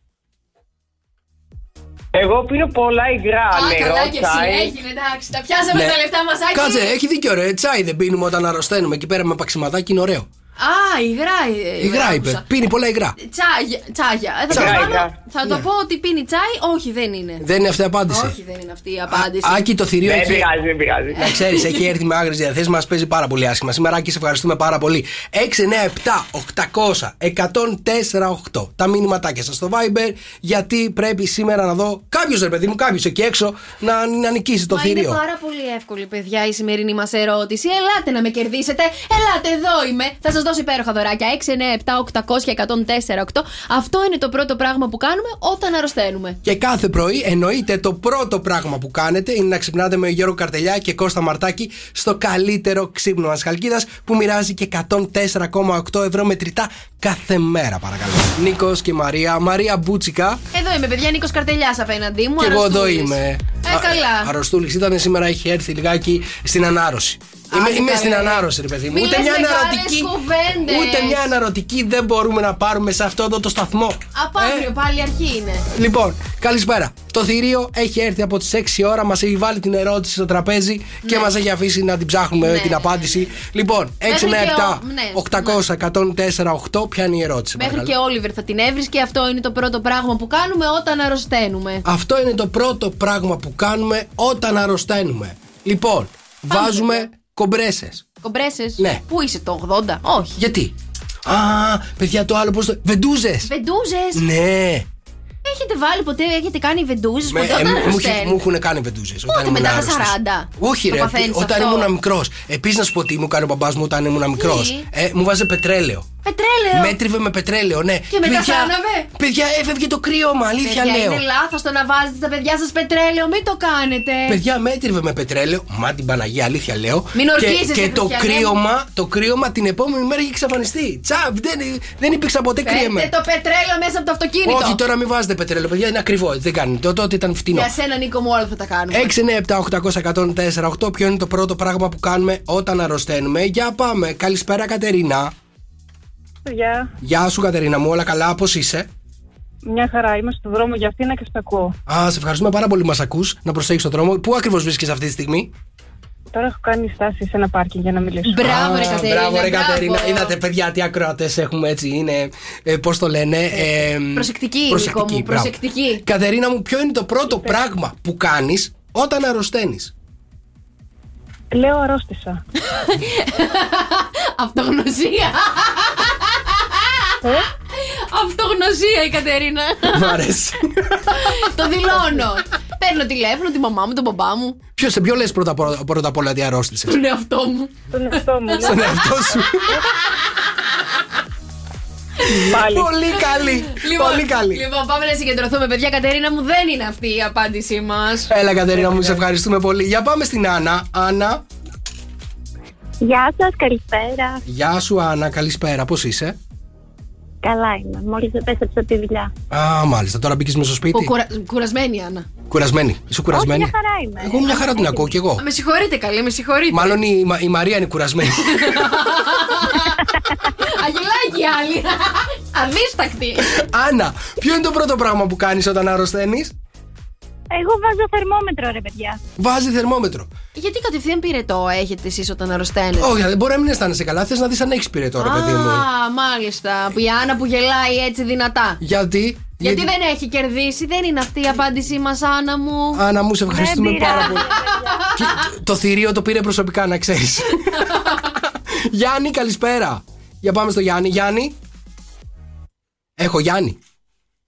Εγώ πίνω πολλά υγρά, Α, νερό, καλά και εσύ, τσάι. έγινε, εντάξει. Τα πιάσαμε τα λεφτά μας, Άκη. Ναι. Κάτσε, έχει δίκιο ρε. Τσάι δεν πίνουμε όταν αρρωσταίνουμε. Εκεί πέρα με παξιματάκι είναι ωραίο. Α, υγρά. ε, Υγρά είπε. άκουσα. Πίνει πολλά υγρά. Τσάγια. τσάγια. Ε, θα, Τσάγια. το βάλω- θα το πω ότι πίνει τσάι. Όχι, δεν είναι. Δεν είναι αυτή η απάντηση. Όχι, δεν είναι αυτή η απάντηση. Άκη, το θηρίο Δεν έχει. πειράζει, δεν πειράζει. Να ξέρεις, έχει έρθει με άγριε διαθέσεις, μας παίζει πάρα πολύ άσχημα. Σήμερα, Άκη, σε ευχαριστούμε πάρα πολύ. 6, 9, 7, 800, 104, 8. Τα μήνυματάκια σας στο Viber, γιατί πρέπει σήμερα να δω κάποιος ρε παιδί μου, κάποιος εκεί έξω να, να νικήσει το Μα είναι θηρίο. πάρα πολύ εύκολη, παιδιά, η σημερινή μας ερώτηση. Ελάτε να με κερδίσετε. Ελάτε, εδώ είμαι. Θα σας δώσω υπέροχα δωράκια. 6, 9, 7, 800 και 104, 8. Αυτό είναι το πρώτο πράγμα που κάνουμε όταν αρρωσταίνουμε. Και κάθε πρωί εννοείται το πρώτο πράγμα που κάνετε είναι να ξυπνάτε με Γιώργο Καρτελιά και Κώστα Μαρτάκη στο καλύτερο ξύπνο μας Χαλκίδας που μοιράζει και 104,8 ευρώ μετρητά κάθε μέρα, παρακαλώ. Νίκος και Μαρία. Μαρία Μπούτσικα. Εδώ είμαι, παιδιά, Νίκος Καρτελιάς απέναντί μου. Και εγώ εδώ Αρρωστούλης. είμαι. Ε, καλά. Αρρωστούλης ήταν σήμερα, έχει έρθει λιγάκι στην ανάρρωση. Είμαι, Άντε, είμαι καλέ. στην ανάρρωση, ρε παιδί μου. Μη Ούτε λες μια, μεγάλες αναρωτική, κουβέντες. ούτε μια αναρωτική δεν μπορούμε να πάρουμε σε αυτό εδώ το σταθμό. Από αύριο Ε, πάλι αρχή είναι. Λοιπόν, καλησπέρα. Το θηρίο έχει έρθει από τις 6 ώρα, μας έχει βάλει την ερώτηση στο τραπέζι και μας έχει αφήσει να την ψάχνουμε Ναι, την ναι, απάντηση. Λοιπόν, 6, Μέχρι 9, και 7, ο- ναι, 800, 104, 8. Ποια είναι η ερώτηση, Μέχρι παρακαλώ; και Όλιβερ θα την έβρισκε. Αυτό είναι το πρώτο πράγμα που κάνουμε όταν αρρωσταίνουμε. Αυτό είναι το πρώτο πράγμα που κάνουμε όταν αρρωσταίνουμε. Λοιπόν, βάζουμε κομπρέσες. Κομπρέσες; Ναι. Πού είσαι το 80, Όχι. Γιατί; Α, παιδιά, το άλλο πώς το. Βεντούζες! Βεντούζες; Ναι! Έχετε βάλει ποτέ, έχετε κάνει βεντούζες Με- ποτέ ε, όταν μου, μου, αρρωσταίνουν. μου έχουν κάνει βεντούζες. Πότε, μετά τα 40? Όχι, Το ρε. παθαίνεις Όταν αυτό; ήμουν μικρός. Επίση, να σου πω τι μου κάνει ο μπαμπάς μου όταν ήμουν μικρός. Τι; Ε, μου βάζε πετρέλαιο. Πετρέλαιο; Μέτριβε με πετρέλαιο, ναι. Και μετά παιδιά, θάναβε. παιδιά, έφευγε το κρύωμα, αλήθεια Παιδιά, λέω. είναι λάθος το να βάζετε στα παιδιά σας πετρέλαιο, μην το κάνετε. Παιδιά, μέτριβε με πετρέλαιο. Μα την Παναγία, αλήθεια λέω. Μην και, ορκίζεσαι, και το Χριστιανέ μου. κρύωμα, το κρύωμα την επόμενη μέρα είχε εξαφανιστεί. Τσαβ, δεν, δεν υπήρξα ποτέ κρύωμα. Φέρτε το πετρέλαιο μέσα από το αυτοκίνητο. Όχι, τώρα μην βάζετε πετρέλαιο, παιδιά, είναι ακριβό. Δεν κάνει. Το, τότε ήταν φτηνό. Για σένα, Νίκο μου, όλα θα τα κάνουμε. 6, 9, 7, 800, 104, 8. Ποιο είναι το πρώτο πράγμα που κάνουμε όταν αρρωσταίνουμε. Για πάμε. Καλησπέρα, Κατερίνα. Γεια. Γεια σου, Κατερίνα μου. Όλα καλά, πώς είσαι; Μια χαρά. Είμαι στον δρόμο για Αθήνα και στα ακούω. Α, σε ευχαριστούμε πάρα πολύ που μας ακούς. Να προσέχεις τον δρόμο. Πού ακριβώς βρίσκεσαι αυτή τη στιγμή; Τώρα έχω κάνει στάση σε ένα πάρκινγκ για να μιλήσω. Μπράβο, ρε Α, Κατερίνα. Μπράβο, ρε μπράβο. Κατερίνα. Είδατε, παιδιά, τι ακροατές έχουμε έτσι. Είναι. Ε, Πώς το λένε. Ε, προσεκτική, Νίκο μου, μπράβο. προσεκτική. Κατερίνα μου, ποιο είναι το πρώτο πράγμα που κάνεις όταν αρρωσταίνεις; Λέω αρρώστησα. Αυτογνωσία. Ε; Αυτογνωσία η Κατερίνα. Μ' αρέσει. το δηλώνω. Παίρνω τηλέφωνο τη μαμά μου, τον μπαμπά μου, Ποιος, σε ποιο λες πρώτα, απ' πρώτα απ' όλα ότι αρρώστησες; τον εαυτό μου. Τον εαυτό μου. λέω. Στον εαυτό σου. Πάλι. Πολύ καλή. Πολύ καλή. λοιπόν, πάμε να συγκεντρωθούμε, παιδιά. Κατερίνα μου, δεν είναι αυτή η απάντησή μας. Έλα, Κατερίνα μου, σε ευχαριστούμε πολύ. Για πάμε στην Άννα. Άννα. Γεια σας, καλησπέρα. Γεια σου, Άννα. Καλησπέρα. Πώς είσαι; Καλά είμαι. Μόλις επέστρεψα από τη δουλειά. Α, μάλιστα. Τώρα μπήκες μες στο σπίτι. Κουρα... Κουρασμένη, η Άννα. Κουρασμένη. Είσαι κουρασμένη; Όχι, μια χαρά είμαι. Εγώ μια χαρά την ακούω κι εγώ. Α, Με συγχωρείτε, καλή, με συγχωρείτε. Μάλλον η, Μα- η Μαρία είναι κουρασμένη. Αγελάκι άλλη. Αδίστακτη. Άννα, ποιο είναι το πρώτο πράγμα που κάνεις όταν αρρωσταίνεις; Εγώ βάζω θερμόμετρο, ρε παιδιά. Βάζει θερμόμετρο. Γιατί κατευθείαν πυρετό έχετε εσείς όταν αρρωσταίνετε; Όχι, δεν μπορεί να μην αισθάνεσαι καλά. Θες να δεις αν έχεις πυρετό, ρε παιδί μου. Α, μάλιστα. Που η Άννα που γελάει έτσι δυνατά. Γιατί; Γιατί δεν έχει κερδίσει, δεν είναι αυτή η απάντησή μας, Άννα μου. Άννα μου, σε ευχαριστούμε Δεν πάρα πειράζει, πολύ. Και το- το θηρίο το πήρε προσωπικά, να ξέρεις. Γιάννη, καλησπέρα. Για πάμε στο Γιάννη. Γιάννη. Έχω Γιάννη.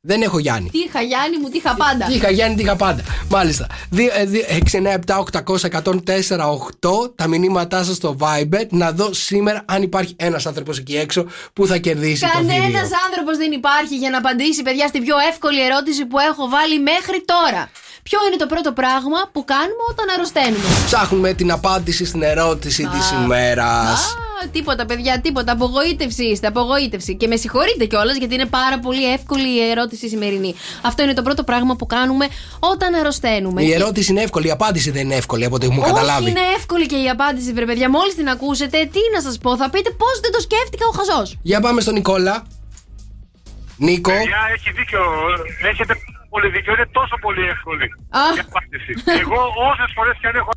Δεν έχω Γιάννη. Τι είχα, Γιάννη μου, τι είχα πάντα. Τι είχα Γιάννη, τι είχα πάντα. Μάλιστα. 6, 9, 7, 800, 104, 8. Τα μηνύματά σας στο Viber. Να δω σήμερα αν υπάρχει ένας άνθρωπος εκεί έξω που θα κερδίσει το Κανένας θηρίο. άνθρωπος δεν υπάρχει για να απαντήσει, παιδιά, στην πιο εύκολη ερώτηση που έχω βάλει μέχρι τώρα. Ποιο είναι το πρώτο πράγμα που κάνουμε όταν αρρωσταίνουμε; Ψάχνουμε την απάντηση στην ερώτηση της ημέρας. Α, τίποτα, παιδιά, τίποτα. Απογοήτευση είστε, απογοήτευση. Και με συγχωρείτε κιόλας γιατί είναι πάρα πολύ εύκολη η ερώτηση σημερινή. Αυτό είναι το πρώτο πράγμα που κάνουμε όταν αρρωσταίνουμε. Η ερώτηση είναι εύκολη, η απάντηση δεν είναι εύκολη από ό,τι έχουμε καταλάβει. Όχι, είναι εύκολη και η απάντηση, βρε παιδιά. Μόλις την ακούσετε, τι να σας πω, θα πείτε πώς δεν το σκέφτηκα ο χαζός. Για πάμε στον Νικόλα. Νίκο. Παιδιά, έχει δίκιο. Έχετε πολύ δίκιο. Είναι τόσο πολύ εύκολη Α. η απάντηση. Εγώ όσες φορές και αν έχω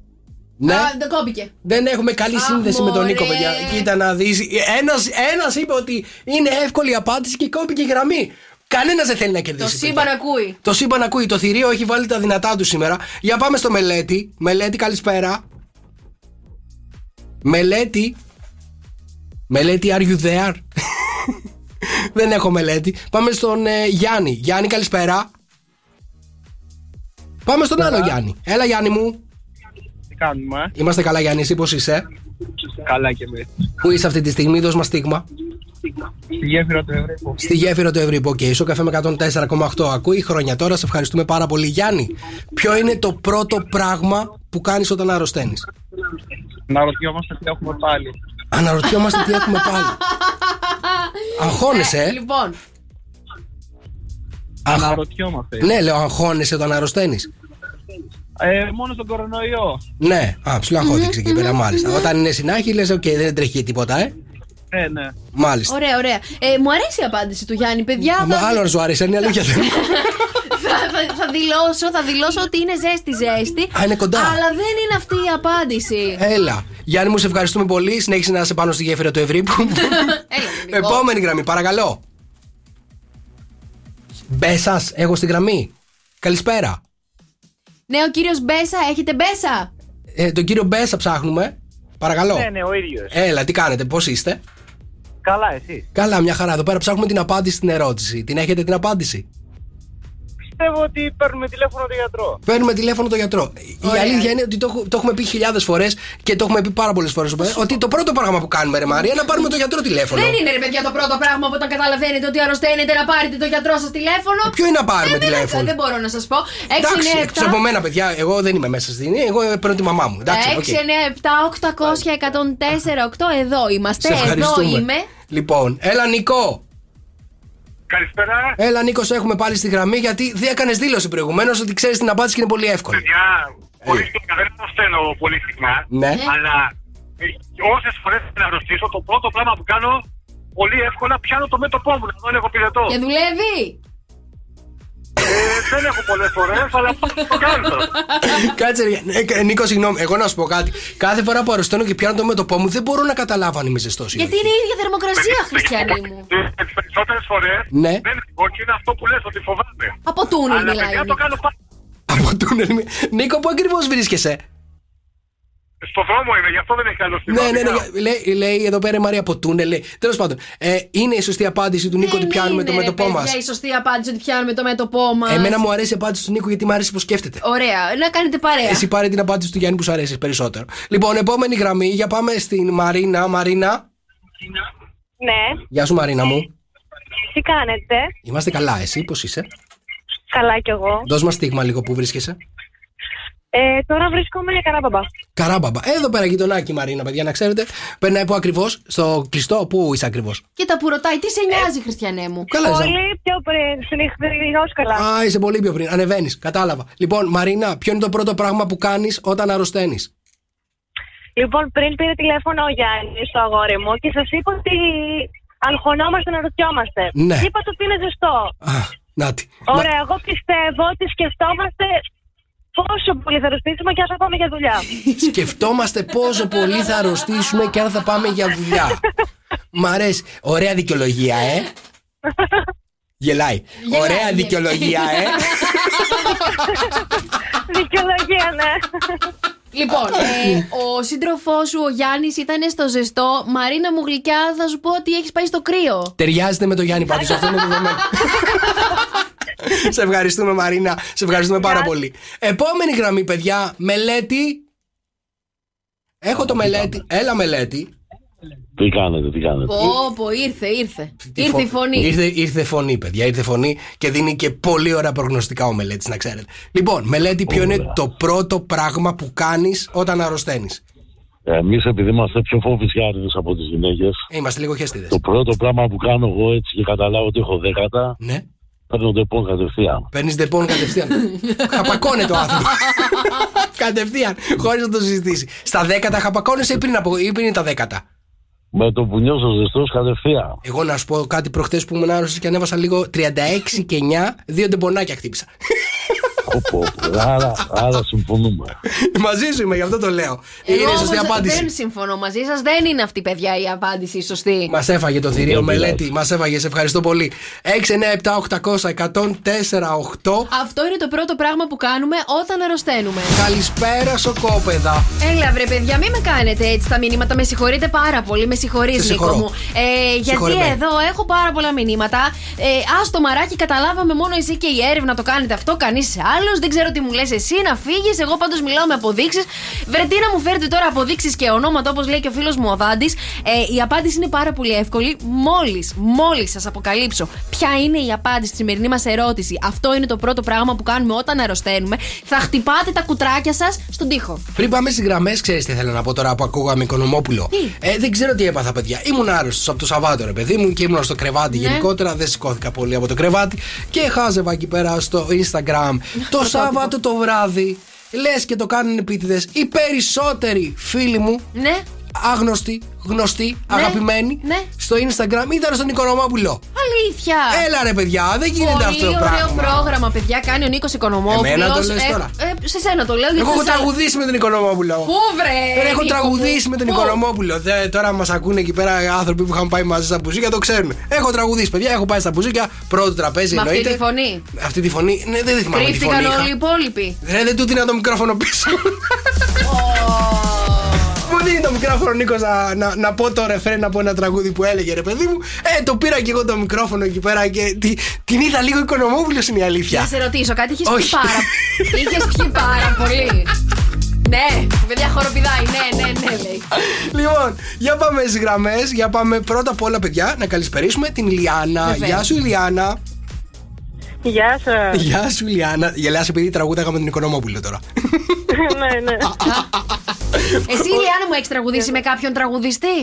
Ναι. Α, δεν κόπηκε. Δεν έχουμε καλή σύνδεση με τον Νίκο, μωρέ. παιδιά. Κοίτα να δεις. Ένας, ένας είπε ότι είναι εύκολη η απάντηση και κόπηκε η γραμμή. Κανένας δεν θέλει να Το κερδίσει. σύμπαν παιδιά. ακούει. Το σύμπαν ακούει. Το θηρίο έχει βάλει τα δυνατά του σήμερα. Για πάμε στο μελέτη. Μελέτη, καλησπέρα. Μελέτη. Μελέτη, are you there? Δεν έχω μελέτη. Πάμε στον ε, Γιάννη. Γιάννη, καλησπέρα. Πάμε στον άλλο Γιάννη. Έλα, Γιάννη μου. Τι κάνουμε, Είμαστε καλά, Γιάννη. Εσύ πώς είσαι; καλά και εμείς. Πού είσαι αυτή τη στιγμή, δώσ' μας στίγμα. Στη γέφυρα του Ευρίπου. Στη γέφυρα του Ευρίπου. OK, Σοκ FM 104,8. Ακούει χρόνια τώρα. Σε ευχαριστούμε πάρα πολύ, Γιάννη. Ποιο είναι το πρώτο πράγμα που κάνεις όταν αρρωσταίνεις; Να ρωτιόμαστε τι έχουμε πάλι. Αναρωτιόμαστε τι έχουμε πάλι. Αγχώνεσαι, ε. Λοιπόν, Αγχ- Να ρωτιόμαστε. Ναι, λέω, αγχώνεσαι όταν αρρωσταίνεις. Ε, μόνο στον κορονοϊό. Ναι, α, ψιλοαγχώθηκες εκεί πέρα, μάλιστα. Όταν είναι συνάχη, λες, οκ, δεν τρέχει τίποτα, ε. Ε, ναι. Μάλιστα. ωραία, ωραία. Ε, μου αρέσει η απάντηση του Γιάννη, παιδιά. Μα Θα, άλλο να σου άρεσε, είναι αλήθεια. θα, θα, θα δηλώσω, θα δηλώσω ότι είναι ζέστη ζέστη. Α, είναι κοντά. Αλλά δεν είναι αυτή η απάντηση. Έλα. Γιάννη μου, σε ευχαριστούμε πολύ. Συνέχισε να είσαι πάνω στη γέφυρα του Ευρίπου. Έλα, Νικό. Επόμενη γραμμή, παρακαλώ. Μπέσα, έχω στην γραμμή. Καλησπέρα. Ναι, ο κύριος Μπέσα, έχετε Μπέσα; Ε, τον κύριο Μπέσα ψάχνουμε. Παρακαλώ. Ναι, ναι, ο ίδιος. Έλα, τι κάνετε, πώς είστε; Καλά, εσύ. Καλά, μια χαρά. Εδώ πέρα ψάχνουμε την απάντηση στην ερώτηση. Την έχετε την απάντηση; Πιστεύω ότι παίρνουμε τηλέφωνο τον γιατρό. Παίρνουμε τηλέφωνο τον γιατρό. Η Ωραία. αλήθεια είναι ότι το, έχω- το έχουμε πει χιλιάδες φορές και το έχουμε πει πάρα πολλές φορές. Ότι το πρώτο πράγμα που κάνουμε, ρε Μαρία, είναι να πάρουμε τον γιατρό τηλέφωνο. Δεν είναι ρε παιδιά το πρώτο πράγμα που όταν καταλαβαίνετε ότι αρρωσταίνετε να πάρετε το γιατρό σας τηλέφωνο. Ε, Ποιο είναι να πάρουμε Δεν είναι- τηλέφωνο; Δεν μπορώ να σας πω. 6, Εντάξει, 9, 7. εκτός από μένα, παιδιά, εγώ δεν είμαι μέσα στην. Εγώ παίρνω τη μαμά μου. Εντάξει, οκ. 6, 9, 7, 800, 104, 8. Εδώ είμαστε. Σε Εδώ ευχαριστούμε. είμαι. Λοιπόν, έλα Νίκο. Καλησπέρα. Έλα Νίκος, σε έχουμε πάλι στη γραμμή γιατί δεν έκανες δήλωση προηγουμένως ότι ξέρεις την απάντηση και είναι πολύ εύκολη. Παιδιά, πολύ συχνά δεν το στέλνω πολύ συχνά. Ναι. Αλλά όσες φορές να αρρωστήσω, το πρώτο πράγμα που κάνω πολύ εύκολα πιάνω το μέτωπό μου να δω αν έχω πυρετό. Και δουλεύει. Ε, δεν έχω πολλές φορές, αλλά το κάνω. Κάτσε, ρε, ε, ε, Νίκο, συγγνώμη, εγώ να σου πω κάτι. Κάθε φορά που αρρωσταίνω και πιάνω το μέτωπό μου, δεν μπορώ να καταλάβω αν είμαι ζεστός ή Γιατί όχι. είναι η ίδια θερμοκρασία, Χριστιανή μου. Τις περισσότερες φορές Ναι. δεν όχι, είναι αυτό που λες ότι φοβάμαι. Από τούνελ Αλλά μιλάει. παιδιά ο το Νίκος. κάνω πάντα. Από τούνελ. μη- Νίκο, πού ακριβώς βρίσκεσαι; Στο δρόμο είμαι, γι' αυτό δεν έχει άλλο Ναι, ναι, ναι. Λέει, λέει εδώ πέρα η Μαρία από τούνελ. Τέλος πάντων, ε, είναι η σωστή απάντηση του Νίκο ότι Δεν πιάνουμε είναι, το ρε, μέτωπό μας. παιδιά, η σωστή απάντηση ότι πιάνουμε το μέτωπό μας. Εμένα μου αρέσει η απάντηση του Νίκο γιατί μου αρέσει πώ σκέφτεται. Ωραία, να κάνετε παρέα. Εσύ πάρε την απάντηση του Γιάννη που σου αρέσει περισσότερο. Λοιπόν, επόμενη γραμμή, για πάμε στην Μαρίνα. Μαρίνα. Ναι, Γεια σου, Μαρίνα μου. τι κάνετε; Είμαστε καλά, εσύ πώς είσαι; Καλά κι εγώ. Δώσ' μας στίγμα λίγο που βρίσκεσαι. Ε, τώρα βρίσκομαι για καράμπαμπα. Καράμπαμπα. Εδώ πέρα γειτονάκι, Μαρίνα, παιδιά, να ξέρετε. Περνάει που ακριβώς, στο κλειστό, πού είσαι ακριβώς; Κοίτα που ρωτάει, τι σε νοιάζει, Χριστιανέ μου; Καλά, είσαι. Πολύ πιο πριν, στην Ιχθυριόσκαλα. Α, είσαι πολύ πιο πριν. Ανεβαίνεις, κατάλαβα. Λοιπόν, Μαρίνα, ποιο είναι το πρώτο πράγμα που κάνεις όταν αρρωσταίνεις; Λοιπόν, πριν πήρε τηλέφωνο ο Γιάννης στο αγόρι μου και σας είπα ότι αγχωνόμαστε να ρωτιόμαστε. Ναι. Είπατε ότι είναι ζεστό. Α, νάτι. Ωραία, εγώ πιστεύω ότι σκεφτόμαστε πόσο πολύ θα ρωτήσουμε και αν θα πάμε για δουλειά. Σκεφτόμαστε πόσο πολύ θα αρρωστήσουμε και αν θα πάμε για δουλειά. Μ' αρέσει. Ωραία δικαιολογία, ε. Γελάει. Γελάει, Ωραία γελάει. δικαιολογία, ε. Δικαιολογία, ναι. Λοιπόν, ε, ο σύντροφός σου, ο Γιάννης, ήταν στο ζεστό. Μαρίνα μου γλυκιά, θα σου πω ότι έχεις πάει στο κρύο. Ταιριάζεται με το Γιάννη πάντως, αυτό είναι δεδομένο. Σε ευχαριστούμε Μαρίνα, σε ευχαριστούμε πάρα πολύ. Επόμενη γραμμή παιδιά, μελέτη. Έχω το μελέτη. Έλα μελέτη. Τι κάνετε, τι κάνετε; Πω, πω, ήρθε, ήρθε. Τι Ήρθε φω- η φωνή. Ήρθε, ήρθε φωνή, παιδιά. Ήρθε φωνή και δίνει και πολύ ωραία προγνωστικά ο μελέτης, να ξέρετε. Λοιπόν, μελέτη, ποιο είναι το πρώτο πράγμα που κάνεις όταν αρρωσταίνεις; Εμείς, επειδή είμαστε πιο φοβισιάριδες από τις γυναίκες, Είμαστε λίγο χέστιδε. το πρώτο πράγμα που κάνω εγώ έτσι και καταλάβω ότι έχω δέκατα, Ναι. Παίρνω το επόμενο κατευθείαν. Παίρνεις δεπών κατευθείαν. Χαπακώνεται ο άνθρωπος. κατευθείαν, χωρίς να το συζητήσει. Στα δέκατα χαπακώνεσαι ή πριν, από, ή πριν τα δέκατα; Με το που νιώσω ζεστός κατευθείαν. Εγώ να σου πω κάτι προχθέ που ήμουν άρρωστος και ανέβασα λίγο 36 και 9, δύο ντεμπονάκια χτύπησα. Πω, πω. Άρα, άρα συμφωνούμε. Μαζί σου είμαι, γι' αυτό το λέω. Εγώ Είναι η σωστή όμως απάντηση. Δεν συμφωνώ μαζί σας. Δεν είναι αυτή, παιδιά, η απάντηση η σωστή. Μας έφαγε το θηρίο Δεν πειράζει. μελέτη. Μας έφαγε, σε ευχαριστώ πολύ. 6, 9, 7, 800, 104, 8. Αυτό είναι το πρώτο πράγμα που κάνουμε όταν αρρωσταίνουμε. Καλησπέρα, σοκόπεδα. Έλα, βρε παιδιά, μην με κάνετε έτσι τα μηνύματα. Με συγχωρείτε πάρα πολύ. Με συγχωρείς, Σε Νίκο συγχωρώ. μου. Ε, γιατί Συγχωρεμένη. εδώ έχω πάρα πολλά μηνύματα. Ε, Α το μαράκι, καταλάβαμε μόνο εσύ και η έρευνα το κάνετε αυτό. Κανείς άλλος. Δεν ξέρω τι μου λες εσύ να φύγεις. Εγώ πάντως μιλάω με αποδείξεις. Βρε, τι να μου φέρετε τώρα αποδείξεις και ονόματα, όπως λέει και ο φίλος μου ο Δάντης. Ε, η απάντηση είναι πάρα πολύ εύκολη. Μόλις, μόλις σας αποκαλύψω ποια είναι η απάντηση στη σημερινή μας ερώτηση, αυτό είναι το πρώτο πράγμα που κάνουμε όταν αρρωσταίνουμε, θα χτυπάτε τα κουτράκια σας στον τοίχο. Πριν πάμε στις γραμμές, ξέρεις τι θέλω να πω τώρα που ακούγαμε Οικονομόπουλο. Τι; Ε, δεν ξέρω τι έπαθα, παιδιά. Ήμουν άρρωστος από το Σαββάτο, ρε παιδί μου, και ήμουν στο κρεβάτι Ναι. γενικότερα. Δεν σηκώθηκα πολύ από το κρεβάτι και χάζευα εκεί πέρα στο Instagram το Σάββατο το βράδυ. Λες και το κάνουν επίτηδες. Οι περισσότεροι φίλοι μου, Ναι. Άγνωστοι, γνωστοί, Ναι. αγαπημένοι, Ναι. στο Instagram ήταν στον Οικονομόπουλο. Αλήθεια. Έλα ρε παιδιά, δεν γίνεται Πολύ αυτό το ωραίο πράγμα. πρόγραμμα, παιδιά. Κάνει ο Νίκος Οικονομόπουλος. Εμένα το λες τώρα. Ε, σε σένα το λέω. γιατί Εγώ έχω σε σένα- τραγουδήσει με τον Οικονομόπουλο. Πού βρε! Δεν έχω Νίκο τραγουδήσει μου; με τον Πού; Οικονομόπουλο. Δε, τώρα μας ακούνε εκεί πέρα άνθρωποι που είχαν πάει μαζί στα μπουζίκια, το ξέρουν. Έχω τραγουδήσει, παιδιά, έχω πάει στα μπουζίκια, πρώτο τραπέζι Με αυτή εννοείται. τη φωνή. Αυτή τη φωνή, ναι, δεν θυμάμαι τη φωνή. Κρύφτηκαν είχα. όλοι οι υπόλοιποι. Ρε, δεν του δίνα το μικρόφωνο πίσω. Μου δίνει το μικρόφωνο Νίκος να, να, να πω το ρεφρέν από ένα τραγούδι που έλεγε ρε παιδί μου. Ε, το πήρα και εγώ το μικρόφωνο εκεί πέρα και τη- την είδα λίγο οικονομόπουλος είναι η Να αλήθεια. σε ρωτήσω κάτι, είχες πιει Όχι. πάρα Είχες πιει πάρα πολύ; Ναι, παιδιά χοροπηδάει. Ναι, ναι, ναι, λέει. Λοιπόν, για πάμε στις γραμμές. Για πάμε πρώτα απ' όλα, παιδιά, να καλησπερίσουμε την Ηλιάνα. Βεβαίως. Γεια σου, Ηλιάνα. Γεια σα. Γεια σου, Ηλιάνα. Γελάς επειδή τραγούδαγα με τον Οικονομόπουλο τώρα. ναι, ναι. Εσύ, Λιάννα, μου έχεις τραγουδήσει με κάποιον τραγουδιστή;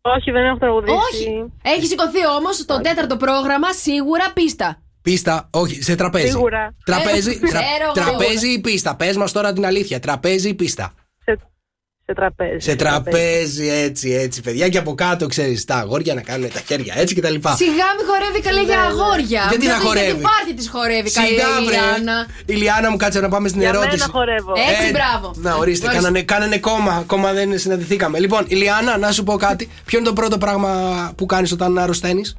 Όχι, δεν έχω τραγουδήσει. Όχι. Έχει σηκωθεί όμως στο τέταρτο πρόγραμμα σίγουρα πίστα. Πίστα, όχι, σε τραπέζι. Σίγουρα. Τραπέζι, Ε, τρα- ξέρω εγώ. τραπέζι ή πίστα. Πες μας τώρα την αλήθεια. Τραπέζι ή πίστα. Σε, σε τραπέζι. Σε τραπέζι, έτσι, έτσι, παιδιά. Και από κάτω, ξέρεις, τα αγόρια να κάνουν τα χέρια έτσι κτλ. Σιγά μη χορεύει καλή για αγόρια. Ναι, Γιατί να Γιατί χορεύει; Γιατί πάρτι της χορεύει καλή Σιγά, η βρε. Λιάννα. Η Λιάννα μου κάτσε να πάμε στην Για ερώτηση. μένα χορεύω. Έτσι, Ε, μπράβο. Να, ορίστε, Ορίστε. κάνανε, κάνανε κόμμα. Ακόμα δεν συναντηθήκαμε. Λοιπόν, Ηλιάνα, να σου πω κάτι. Ποιο είναι το πρώτο πράγμα που κάνεις όταν αρρωσταίνεις;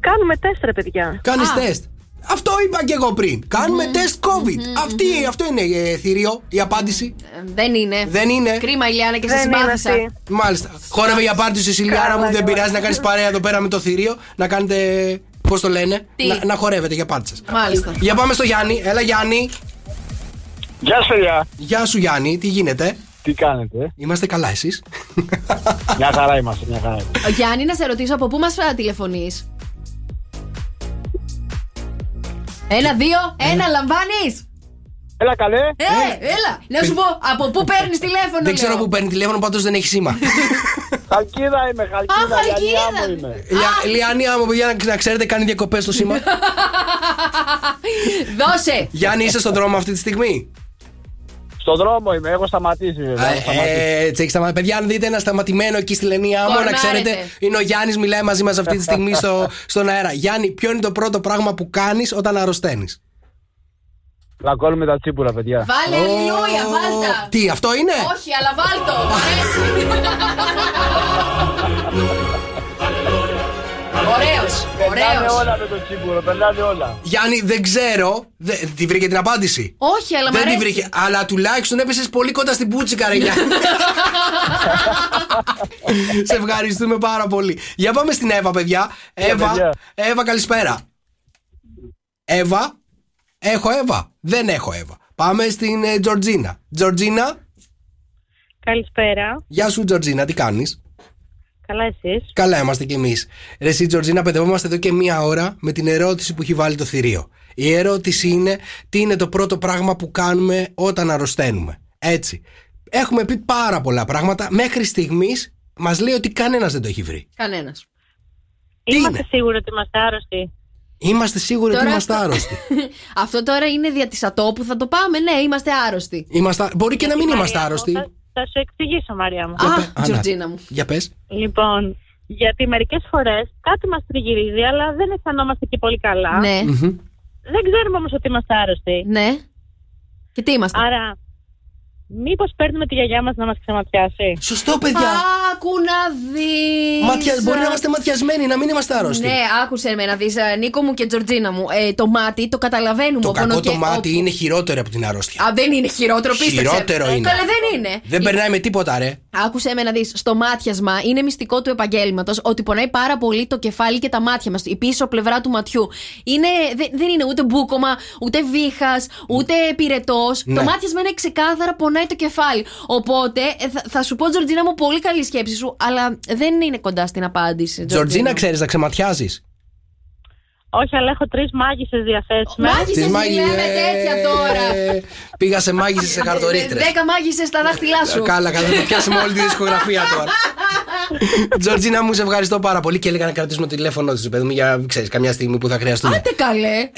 Κάνουμε τεστ, ρε παιδιά. Κάνεις Α. τεστ. Αυτό είπα και εγώ πριν. Κάνουμε τεστ COVID. Αυτή, αυτό είναι ε, θηρίο, η απάντηση. Ε, Δεν είναι. Δεν είναι. Κρίμα, Ηλιάνα, και σε Δεν είναι συμπάθησα. αυτή. Μάλιστα. Χόρευε για πάρτι σου, Ηλιάνα Καλά, μου. Δεν καλά. πειράζει να κάνεις παρέα εδώ πέρα με το θηρίο. Να κάνετε. Πώς το λένε, Τι; να, να χορεύετε για πάρτι σας. Μάλιστα. Για πάμε στο Γιάννη. Έλα, Γιάννη. Γεια σου, παιδιά. Γεια σου, Γιάννη. Τι γίνεται; Τι κάνετε, Είμαστε καλά, εσείς; Μια χαρά είμαστε, μια χαρά είμαστε. Ο Γιάννη, να σε ρωτήσω από πού μας τηλεφωνείς; Ένα, δύο, ένα, λαμβάνεις. Έλα, καλέ. Ε, έλα, να σου πω, από πού παίρνεις τηλέφωνο. Δεν ξέρω λέω. που παίρνει τηλέφωνο, πάντως δεν έχει σήμα. Χαλκίδα είμαι, Α, χαλκίδα. Χαλκίδα. Λιανιά μου είμαι. Λια- Λιάννη, μου παιδιά, να- να ξέρετε, κάνει διακοπές στο σήμα. Δώσε. Γιάννη, είσαι στον δρόμο αυτή τη στιγμή; Στον δρόμο είμαι, έχω σταματήσει βέβαια. έχω σταματήσει. Ε, έτσι έχεις σταματήσει. Παιδιά, αν δείτε ένα σταματημένο εκεί στη Λενία μου, να Κορνάρετε. ξέρετε, είναι ο Γιάννης, μιλάει μαζί μας αυτή τη στιγμή στο, στον αέρα. Γιάννη, ποιο είναι το πρώτο πράγμα που κάνεις όταν αρρωσταίνεις; Πλακώνουμε τα τσίπουρα, παιδιά. Βάλε αλληλούια, βάλτα. Τι, αυτό είναι; Όχι, αλλά βάλτο. Μ' αρέσει. Ωραίος, Περνάνε ωραίος. όλα με το τσίπουρο, περνάνε όλα. Γιάννη, δεν ξέρω. Δεν, τη βρήκε την απάντηση. Όχι, αλλά μ' δεν τη αρέσει. βρήκε. Αλλά τουλάχιστον έπεσες πολύ κοντά στην πούτσικα, ρε Γιάννη. Σε ευχαριστούμε πάρα πολύ. Για πάμε στην Εύα, παιδιά. Εύα, παιδιά. Εύα, καλησπέρα. Εύα, έχω Εύα. Δεν έχω Εύα. Πάμε στην ε, Τζορτζίνα. Τζορτζίνα, Καλησπέρα. γεια σου Τζορτζίνα, τι κάνεις; Καλά, εσείς; Καλά είμαστε κι εμείς. Ρε, εσύ, Τζορτζίνα, παιδευόμαστε εδώ και μία ώρα με την ερώτηση που έχει βάλει το θηρίο. Η ερώτηση είναι τι είναι το πρώτο πράγμα που κάνουμε όταν αρρωσταίνουμε. Έτσι. Έχουμε πει πάρα πολλά πράγματα. Μέχρι στιγμής μας λέει ότι κανένας δεν το έχει βρει. Κανένας. Είμαστε είναι; σίγουροι ότι είμαστε άρρωστοι; Είμαστε σίγουροι ότι Τώρα είμαστε αυτό- άρρωστοι. Αυτό τώρα είναι δια της ατόπου, θα το πάμε. Ναι, είμαστε άρρωστοι. Είμαστε... Μπορεί και να μην Μαρία είμαστε μου, άρρωστοι. Θα, θα σου εξηγήσω, Μαρία μου. Για Α, πε- να. Τζορτζίνα μου. Για πες. Λοιπόν, γιατί μερικές φορές κάτι μας τριγυρίζει, αλλά δεν αισθανόμαστε και πολύ καλά. Ναι. Μμμ. δεν ξέρουμε όμως ότι είμαστε άρρωστοι. Ναι. Και τι είμαστε; Άρα, μήπως παίρνουμε τη γιαγιά μας να μας ξεματιάσει; Σωστό, παιδιά. Άκου να δεις. Ματια... Μπορεί να είμαστε ματιασμένοι, να μην είμαστε άρρωστοι. Ναι, άκουσε με να δει, Νίκο μου και Τζορτζίνα μου. Ε, το μάτι το καταλαβαίνουμε. Το ο κακό το πονοκε- μάτι ο- είναι χειρότερο από την αρρώστια. Α, δεν είναι χειρότερο, πίστεψε. Χειρότερο Ε, είναι. Καλέ, δεν είναι. Δεν περνάει με τίποτα, ρε. Άκουσε με να δεις. Στο μάτιασμα είναι μυστικό του επαγγέλματος ότι πονάει πάρα πολύ το κεφάλι και τα μάτια μας. Η πίσω πλευρά του ματιού. Είναι, δεν, δεν είναι ούτε μπούκομα, ούτε βήχας, ούτε πυρετός. Ναι. Το μάτιασμα είναι ξεκάθαρα πονάει το κεφάλι. Οπότε ε, θα, θα σου πω, Τζορτζίνα μου, πολύ καλή σκέψη σου, αλλά δεν είναι κοντά στην απάντηση. Τζορτζίνα, ξέρεις να ξεματιάζεις. Όχι, αλλά έχω τρεις μάγισσες διαθέσιμες. Μάγισσες, Τις μάγι- μιλάμε τέτοια τώρα. Ε, Πήγα σε μάγισσες σε χαρτορίχτρε. Δέκα μάγισσες στα δάχτυλά σου. Καλά, καλά, θα το πιάσουμε όλη τη δισκογραφία τώρα. Τζορτζίνα μου, σε ευχαριστώ πάρα πολύ και έλεγα να κρατήσουμε το τηλέφωνο της, παιδί μου, για ξέρεις, καμιά στιγμή που θα χρειαστούμε. Άντε καλέ.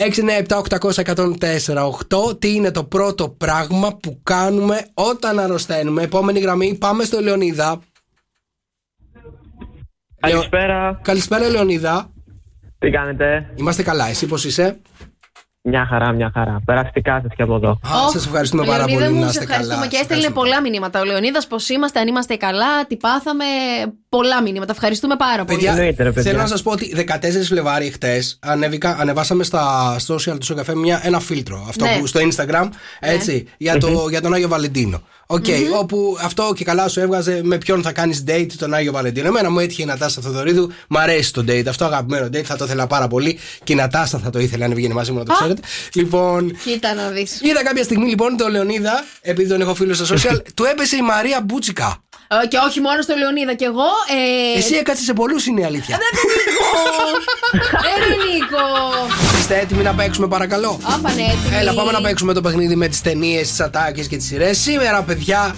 697-800-1048 Τι είναι το πρώτο πράγμα που κάνουμε όταν αρρωσταίνουμε. Επόμενη γραμμή, πάμε στο Λεωνίδα. Καλησπέρα. Καλησπέρα, Λεωνίδα. Τι κάνετε; Είμαστε καλά, εσύ πώς είσαι; Μια χαρά, μια χαρά. Περαστικά σας και από εδώ. Σας ευχαριστούμε πάρα Λεωνίδα πολύ μου, να σε είστε ευχαριστούμε καλά. και Σας έστελνε πολλά μηνύματα. Ο Λεωνίδας, πώς είμαστε, αν είμαστε καλά, τι πάθαμε. Πολλά μηνύματα. Ευχαριστούμε πάρα πολύ. Παιδιά, θέλω να σας πω ότι 14 Φλεβάρι χτες ανεβάσαμε στα social του Σοκ FM, ένα φίλτρο. Αυτό Ναι. που στο Instagram, έτσι, για, το, για τον Άγιο Βαλεντίνο. Οκ, Μμμ. όπου αυτό και καλά σου έβγαζε με ποιον θα κάνεις date τον Άγιο Βαλεντίνο. Εμένα μου έτυχε η Νατάστα Θοδωρίδου, μ' αρέσει το date. Αυτό αγαπημένο date, θα το ήθελα πάρα πολύ. Και η Νατάστα θα το ήθελε αν βγαίνει μαζί μου, να το ξέρετε. Λοιπόν, Κοίτα να δεις. είδα κάποια στιγμή λοιπόν τον Λεωνίδα, επειδή τον έχω φίλο στα social, του έπεσε η Μαρία Μπούτσικα. Ε, Και όχι μόνο στο Λεωνίδα, και εγώ. Ε... Εσύ έκατσε σε πολλούς, είναι η αλήθεια. Ε, ρε Νίκο. Είστε έτοιμοι να παίξουμε, παρακαλώ; Α, πανέτοιμοι. Έλα, πάμε να παίξουμε το παιχνίδι με τις ταινίες, τις ατάκες και τις σειρές. Σήμερα, παιδιά,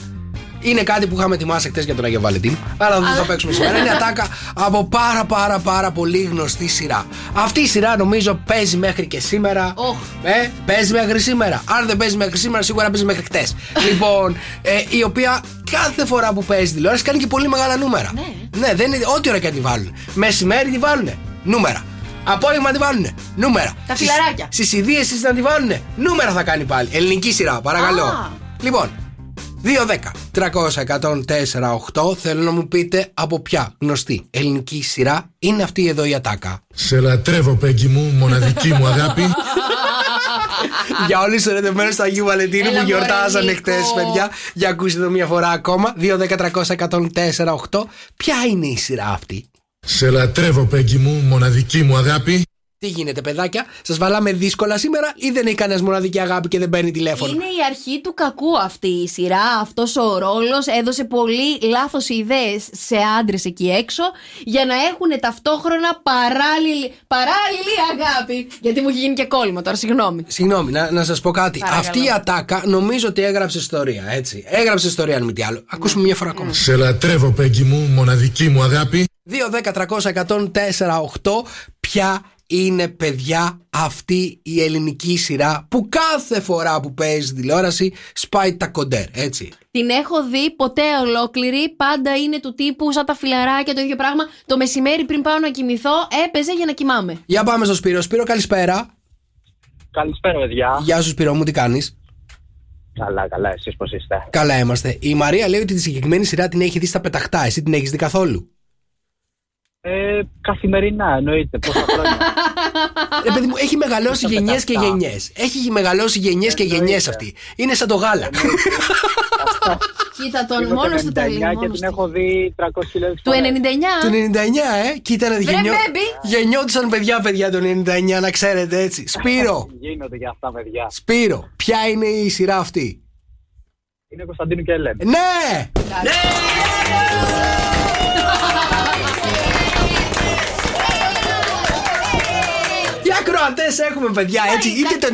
είναι κάτι που είχαμε ετοιμάσει χτες για τον Αγιο Βαλεντίν. Άρα δεν θα παίξουμε σήμερα. Είναι ατάκα από πάρα πάρα πάρα πολύ γνωστή σειρά. Αυτή η σειρά νομίζω παίζει μέχρι και σήμερα. Ε, παίζει μέχρι σήμερα. Αν δεν παίζει μέχρι σήμερα, σίγουρα παίζει μέχρι χτες. λοιπόν, ε, η οποία κάθε φορά που παίζει τηλεόραση κάνει και πολύ μεγάλα νούμερα. Ναι, δεν είναι ό,τι ώρα και αν τη βάλουν. Μεσημέρι τη βάλουν. Νούμερα. Απόγευμα τη βάλουν. Νούμερα. Τα φιλαράκια. Στι ιδίες εσεί να τη βάλουν. Νούμερα θα κάνει πάλι. Ελληνική σειρά, παρακαλώ. Α. Λοιπόν, 2-10-300-104-8 θέλω να μου πείτε από ποια γνωστή ελληνική σειρά είναι αυτή εδώ η ατάκα. Σε λατρεύω, Πέγγι μου, μοναδική μου αγάπη. για όλους τους ερωτευμένους του Αγίου Βαλεντίνου Έλα, που μωρέ, γιορτάζανε Νίκο. χτες, παιδιά. Για ακούστε το μία φορά ακόμα. 2-10-300-104-8. Ποια είναι η σειρά αυτή; Σε λατρεύω, Πέγγι μου, μοναδική μου αγάπη. Τι γίνεται, παιδάκια, σας βαλάμε δύσκολα σήμερα ή δεν έχει κανένας μοναδική αγάπη και δεν παίρνει τηλέφωνο; Είναι η αρχή του κακού αυτή η σειρά. Αυτός ο ρόλος έδωσε πολύ λάθος ιδέες σε άντρες εκεί έξω για να έχουν ταυτόχρονα παράλληλη, παράλληλη αγάπη. Γιατί μου έχει γίνει και κόλλημα τώρα, συγγνώμη. Συγγνώμη, να, να σας πω κάτι. Παρακαλώ. Αυτή η ατάκα νομίζω ότι έγραψε ιστορία, έτσι. Έγραψε ιστορία, αν μη τι άλλο. Ακούσουμε μια φορά ακόμα. Σε λατρεύω, Πέγγι μου, μοναδική μου αγάπη. 2-10-300-104-8. Ποια είναι, παιδιά, αυτή η ελληνική σειρά που κάθε φορά που παίζει τηλεόραση σπάει τα κοντέρ, έτσι. Την έχω δει ποτέ ολόκληρη. Πάντα είναι του τύπου σαν τα φιλαράκια το ίδιο πράγμα. Το μεσημέρι πριν πάω να κοιμηθώ, έπαιζε για να κοιμάμαι. Για πάμε στο Σπύρο. Σπύρο, καλησπέρα. Καλησπέρα, παιδιά. Γεια σου, Σπύρο μου, τι κάνεις; Καλά, καλά, εσείς πώς είστε; Καλά είμαστε. Η Μαρία λέει ότι τη συγκεκριμένη σειρά την έχει δει στα πεταχτά. Εσύ την έχεις δει καθόλου; Ε, καθημερινά, εννοείται. Πόσα χρόνια; Ρε παιδί μου, έχει μεγαλώσει Στα γενιές και πεταχτά. γενιές. Έχει μεγαλώσει γενιές και γενιές αυτή. Είναι σαν το γάλα. Κοίτα τον, Είμαι μόνο το του τα 99 λέει. και μόνος την του. έχω δει 300.000 Του 99. Του 99, ε! Κοίτα να Βρε, γεννιό... baby. γεννιόντουσαν παιδιά, παιδιά το 99, να ξέρετε έτσι. Σπύρο, Γίνονται για αυτά, παιδιά. Σπύρο, ποια είναι η σειρά αυτή; Είναι Κωνσταντίνου και Ελένη. Ναι! Τι ακροατές έχουμε, παιδιά, έτσι. Είτε το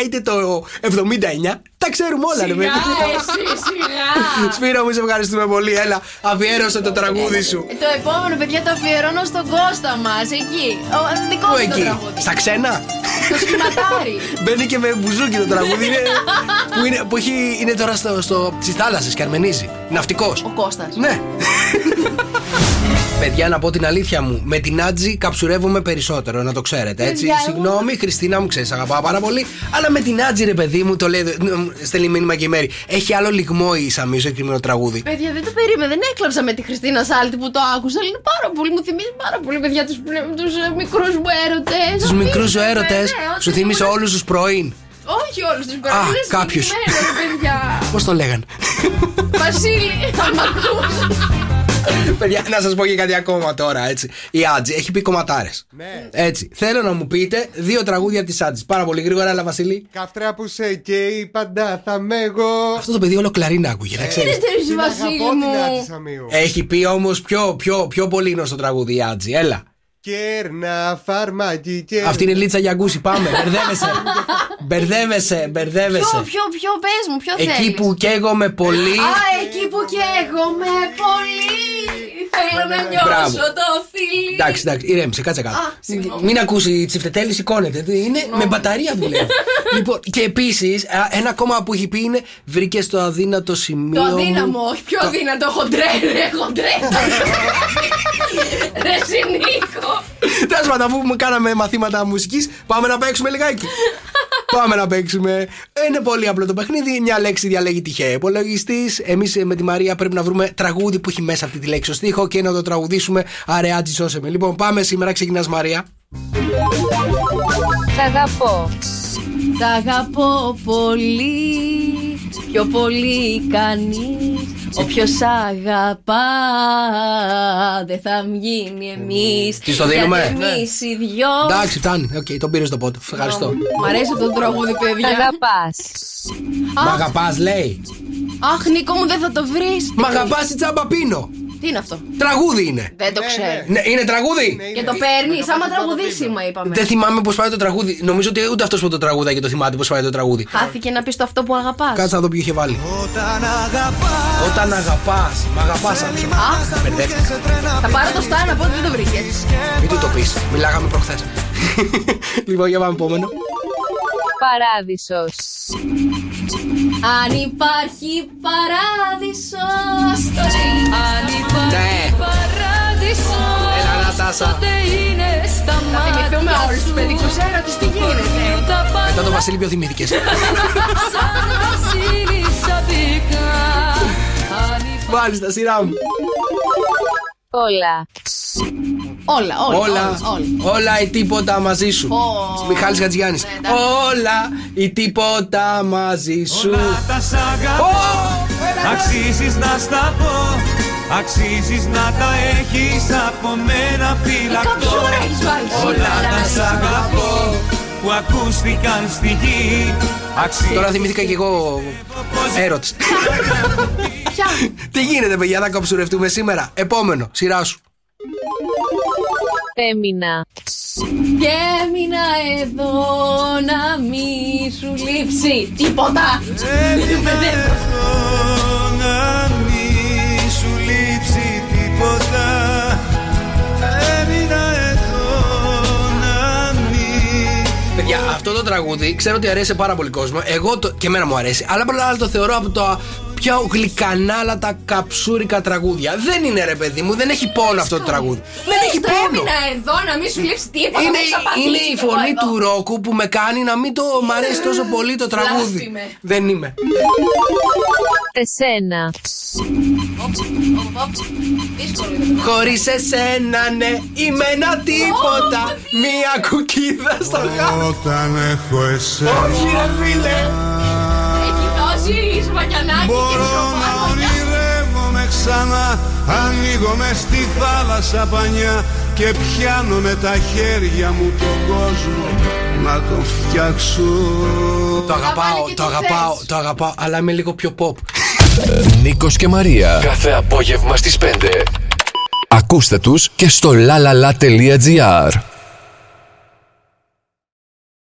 99 είτε το 79. Τα ξέρουμε όλα, ρε παιδί. σιγά. Σπύρο, μου σε ευχαριστούμε πολύ. Έλα, αφιέρωσε το τραγούδι σου. Το επόμενο, παιδιά, το αφιερώνω στον Κώστα μας εκεί. Ο δικό Πού μου το εκεί, τραγούδι. στα ξένα; Το σχηματάρι. Μπαίνει και με μπουζούκι το τραγούδι. Είναι, που, είναι, που έχει, είναι τώρα στο, στο, στις θάλασσες και αρμενίζει. Ναυτικός. Ο Κώστας. Ναι. Παιδιά, να πω την αλήθεια μου. Με την Άτζη καψουρεύομαι περισσότερο, να το ξέρετε. Έτσι. Παιδιά, εγώ- Συγγνώμη, Χριστίνα μου, ξέρεις, αγαπάω πάρα πολύ. Αλλά με την Άτζη, ρε παιδί μου, το λέει. Στέλνει μήνυμα και η Μέρη. Έχει άλλο λιγμό η Σαμί στο συγκεκριμένο τραγούδι. Παιδιά, δεν το περίμενα, δεν έκλαψα με τη Χριστίνα Σάλτη που το άκουσα. Αλλά είναι πάρα πολύ, μου θυμίζει πάρα πολύ, παιδιά, τους τους, ε, μικρούς μου έρωτες. Τους μικρούς έρωτες, σου θύμισε όλους τους πρωί. Όχι όλους τους Α, κάποιους. παιδιά. Πώς το λέγαν. Βασίλη, θα μ' ακούς. Παιδιά, να σας πω και κάτι ακόμα τώρα, έτσι. Η Άτζη έχει πει κομματάρες. Έτσι. Θέλω να μου πείτε δύο τραγούδια της Άτζη. Πάρα πολύ γρήγορα, αλλά Βασίλη. Καυτρά που σε καίει παντά θα με εγώ. Αυτό το παιδί όλο κλαρίνα άκουγε, να ξέρει. Ξέρεις, Την Βασίλη αγαπώ την Άτζη μου. Σαμίου. Έχει πει όμως πιο, πιο, πιο πολύ γνωστό τραγούδι η Άτζη. Έλα. Κέρνα φαρμάκι και. Αυτή είναι η Λίτσα Γιαγκούση. Πάμε. Μπερδεύεσαι. μπερδεύεσαι, Ποιο, μπερδεύεσαι. ποιο, ποιο, πες μου, ποιο θέλεις. Εκεί που καίγομαι πολύ. Α, εκεί που καίγομαι πολύ. Θέλω να νιώσω Μπράβο. το φιλί. Εντάξει, εντάξει, ηρέμησε, κάτσε κάτω. Α, συγγνώμη. Μην ακούσει η τσιφτετέλη, σηκώνεται. Είναι με μπαταρία δουλεύει. λοιπόν, και επίσης, ένα ακόμα που έχει πει είναι Βρήκε το αδύνατο σημείο. Το μου». αδύναμο, όχι πιο αδύνατο, χοντρέ, ρε, χοντρέ. Ρε συνήκω. Τέλος πάντων, αφού μου κάναμε μαθήματα μουσικής, πάμε να παίξουμε λιγάκι. πάμε να παίξουμε. Είναι πολύ απλό το παιχνίδι. Μια λέξη διαλέγει τυχαία υπολογιστής. Εμείς με τη Μαρία πρέπει να βρούμε τραγούδι που έχει μέσα αυτή τη λέξη στο στίχος και να το τραγουδήσουμε. Αρεάτζη, σώσε με. Λοιπόν, πάμε σήμερα. Ξεκινάς, Μαρία. Σ' αγαπώ. Σ' αγαπώ πολύ, πιο πολύ κανείς Όποιος σ' αγαπά δεν θα γίνει εμείς Τι στο δίνουμε; Γιατί εμείς οι δυο Εντάξει, φτάνει. Οκ, τον πήρες στο πότο. Ευχαριστώ. Μ' αρέσει αυτό το τραγούδι παιδιά Σ' αγαπάς. Μ' αγαπάς, λέει. Αχ Νίκο μου δεν θα το βρεις Μ' αγαπάς η τσάμπα πίνω. Τι είναι αυτό; Τραγούδι είναι. Δεν το ξέρω Ναι, είναι τραγούδι. Και το παίρνεις άμα τραγουδήσιμα είπαμε Δεν θυμάμαι πώς πάει το τραγούδι. Νομίζω ότι ούτε αυτός που το τραγούδα και το θυμάται πώς πάει το τραγούδι. Χάθηκε να πεις το αυτό που αγαπάς Κάτσε να δω ποιο είχε βάλει. Όταν αγαπάς. Μ' αγαπάς, άκουσα. Αχ, Μπερδεύτηκα. θα πάρω το στάν από ότι δεν το βρήκες Μην του το πει. Μιλάγαμε προχθές. λοιπόν, για πάμε επόμενο. Παράδεισος. Αν υπάρχει παράδεισος Αν υπάρχει Ναι. παράδεισος Έλα, Νατάσα. τότε είναι στα μάτια Θα θυμηθούμε όλους τους παιδικούς έρωτες τις γίνεται Μετά το Βασίλη, ποιο θυμήθηκε. Μάλιστα, σειρά μου. Όλα. Όλα, όλα, Όλα, όλα, όλα ή τίποτα μαζί σου. Ω. Μιχάλης Χατζηγιάννης. Όλα ή τίποτα μαζί σου. τα σ' αγαπώ Αξίζεις να στα πω Αξίζεις να τα έχεις από μένα φυλακτό καψούρα έχεις βάλει Όλα σήμερα, τα ρε, σ' αγαπώ που ακούστηκαν στη γη Αξίζεις Τώρα θυμήθηκα και εγώ έρωτη. Τι γίνεται, παιδιά, θα κοψουρευτούμε σήμερα. Επόμενο, σειρά σου. Έμεινα. Και έμεινα εδώ να μη σου λείψει τίποτα Έμεινα να μη σου λείψει τίποτα Έμεινα εδώ να μη Παιδιά, αυτό το τραγούδι ξέρω ότι αρέσει σε πάρα πολύ κόσμο. Εγώ το, και εμένα μου αρέσει. Αλλά απλά άλλο το θεωρώ από τα πιο γλυκανάλατα καψούρικα τραγούδια. Δεν είναι ρε παιδί μου, δεν έχει πόνο αυτό το τραγούδι. Δεν έχει Το πόνο. έμεινα εδώ να μη σου λείψει τίποτα Είναι, με έχεις απαντήσει είναι η κι εγώ φωνή εδώ. του ρόκου που με κάνει να μην το μ' αρέσει τόσο πολύ το τραγούδι. Βλάσφημες. Δεν είμαι. Εσένα. Δύσκολο είναι το Χωρίς εσένα, ναι, είμαι ένα τίποτα. Μία κουκίδα στο γάμο. Όταν έχω εσένα Όχι, ρε φίλε. Έχει δώσει σβακιανάκι και Μπορώ να μικροφάνο ονειρεύομαι ξανά Ανοίγω με στη θάλασσα πανιά Και πιάνω με τα χέρια μου τον κόσμο Να τον φτιάξω Το αγαπάω, το αγαπάω, το αγαπάω, αλλά είμαι λίγο πιο pop. Νίκος και Μαρία. Κάθε απόγευμα στις 5. Ακούστε τους και στο lalala.gr.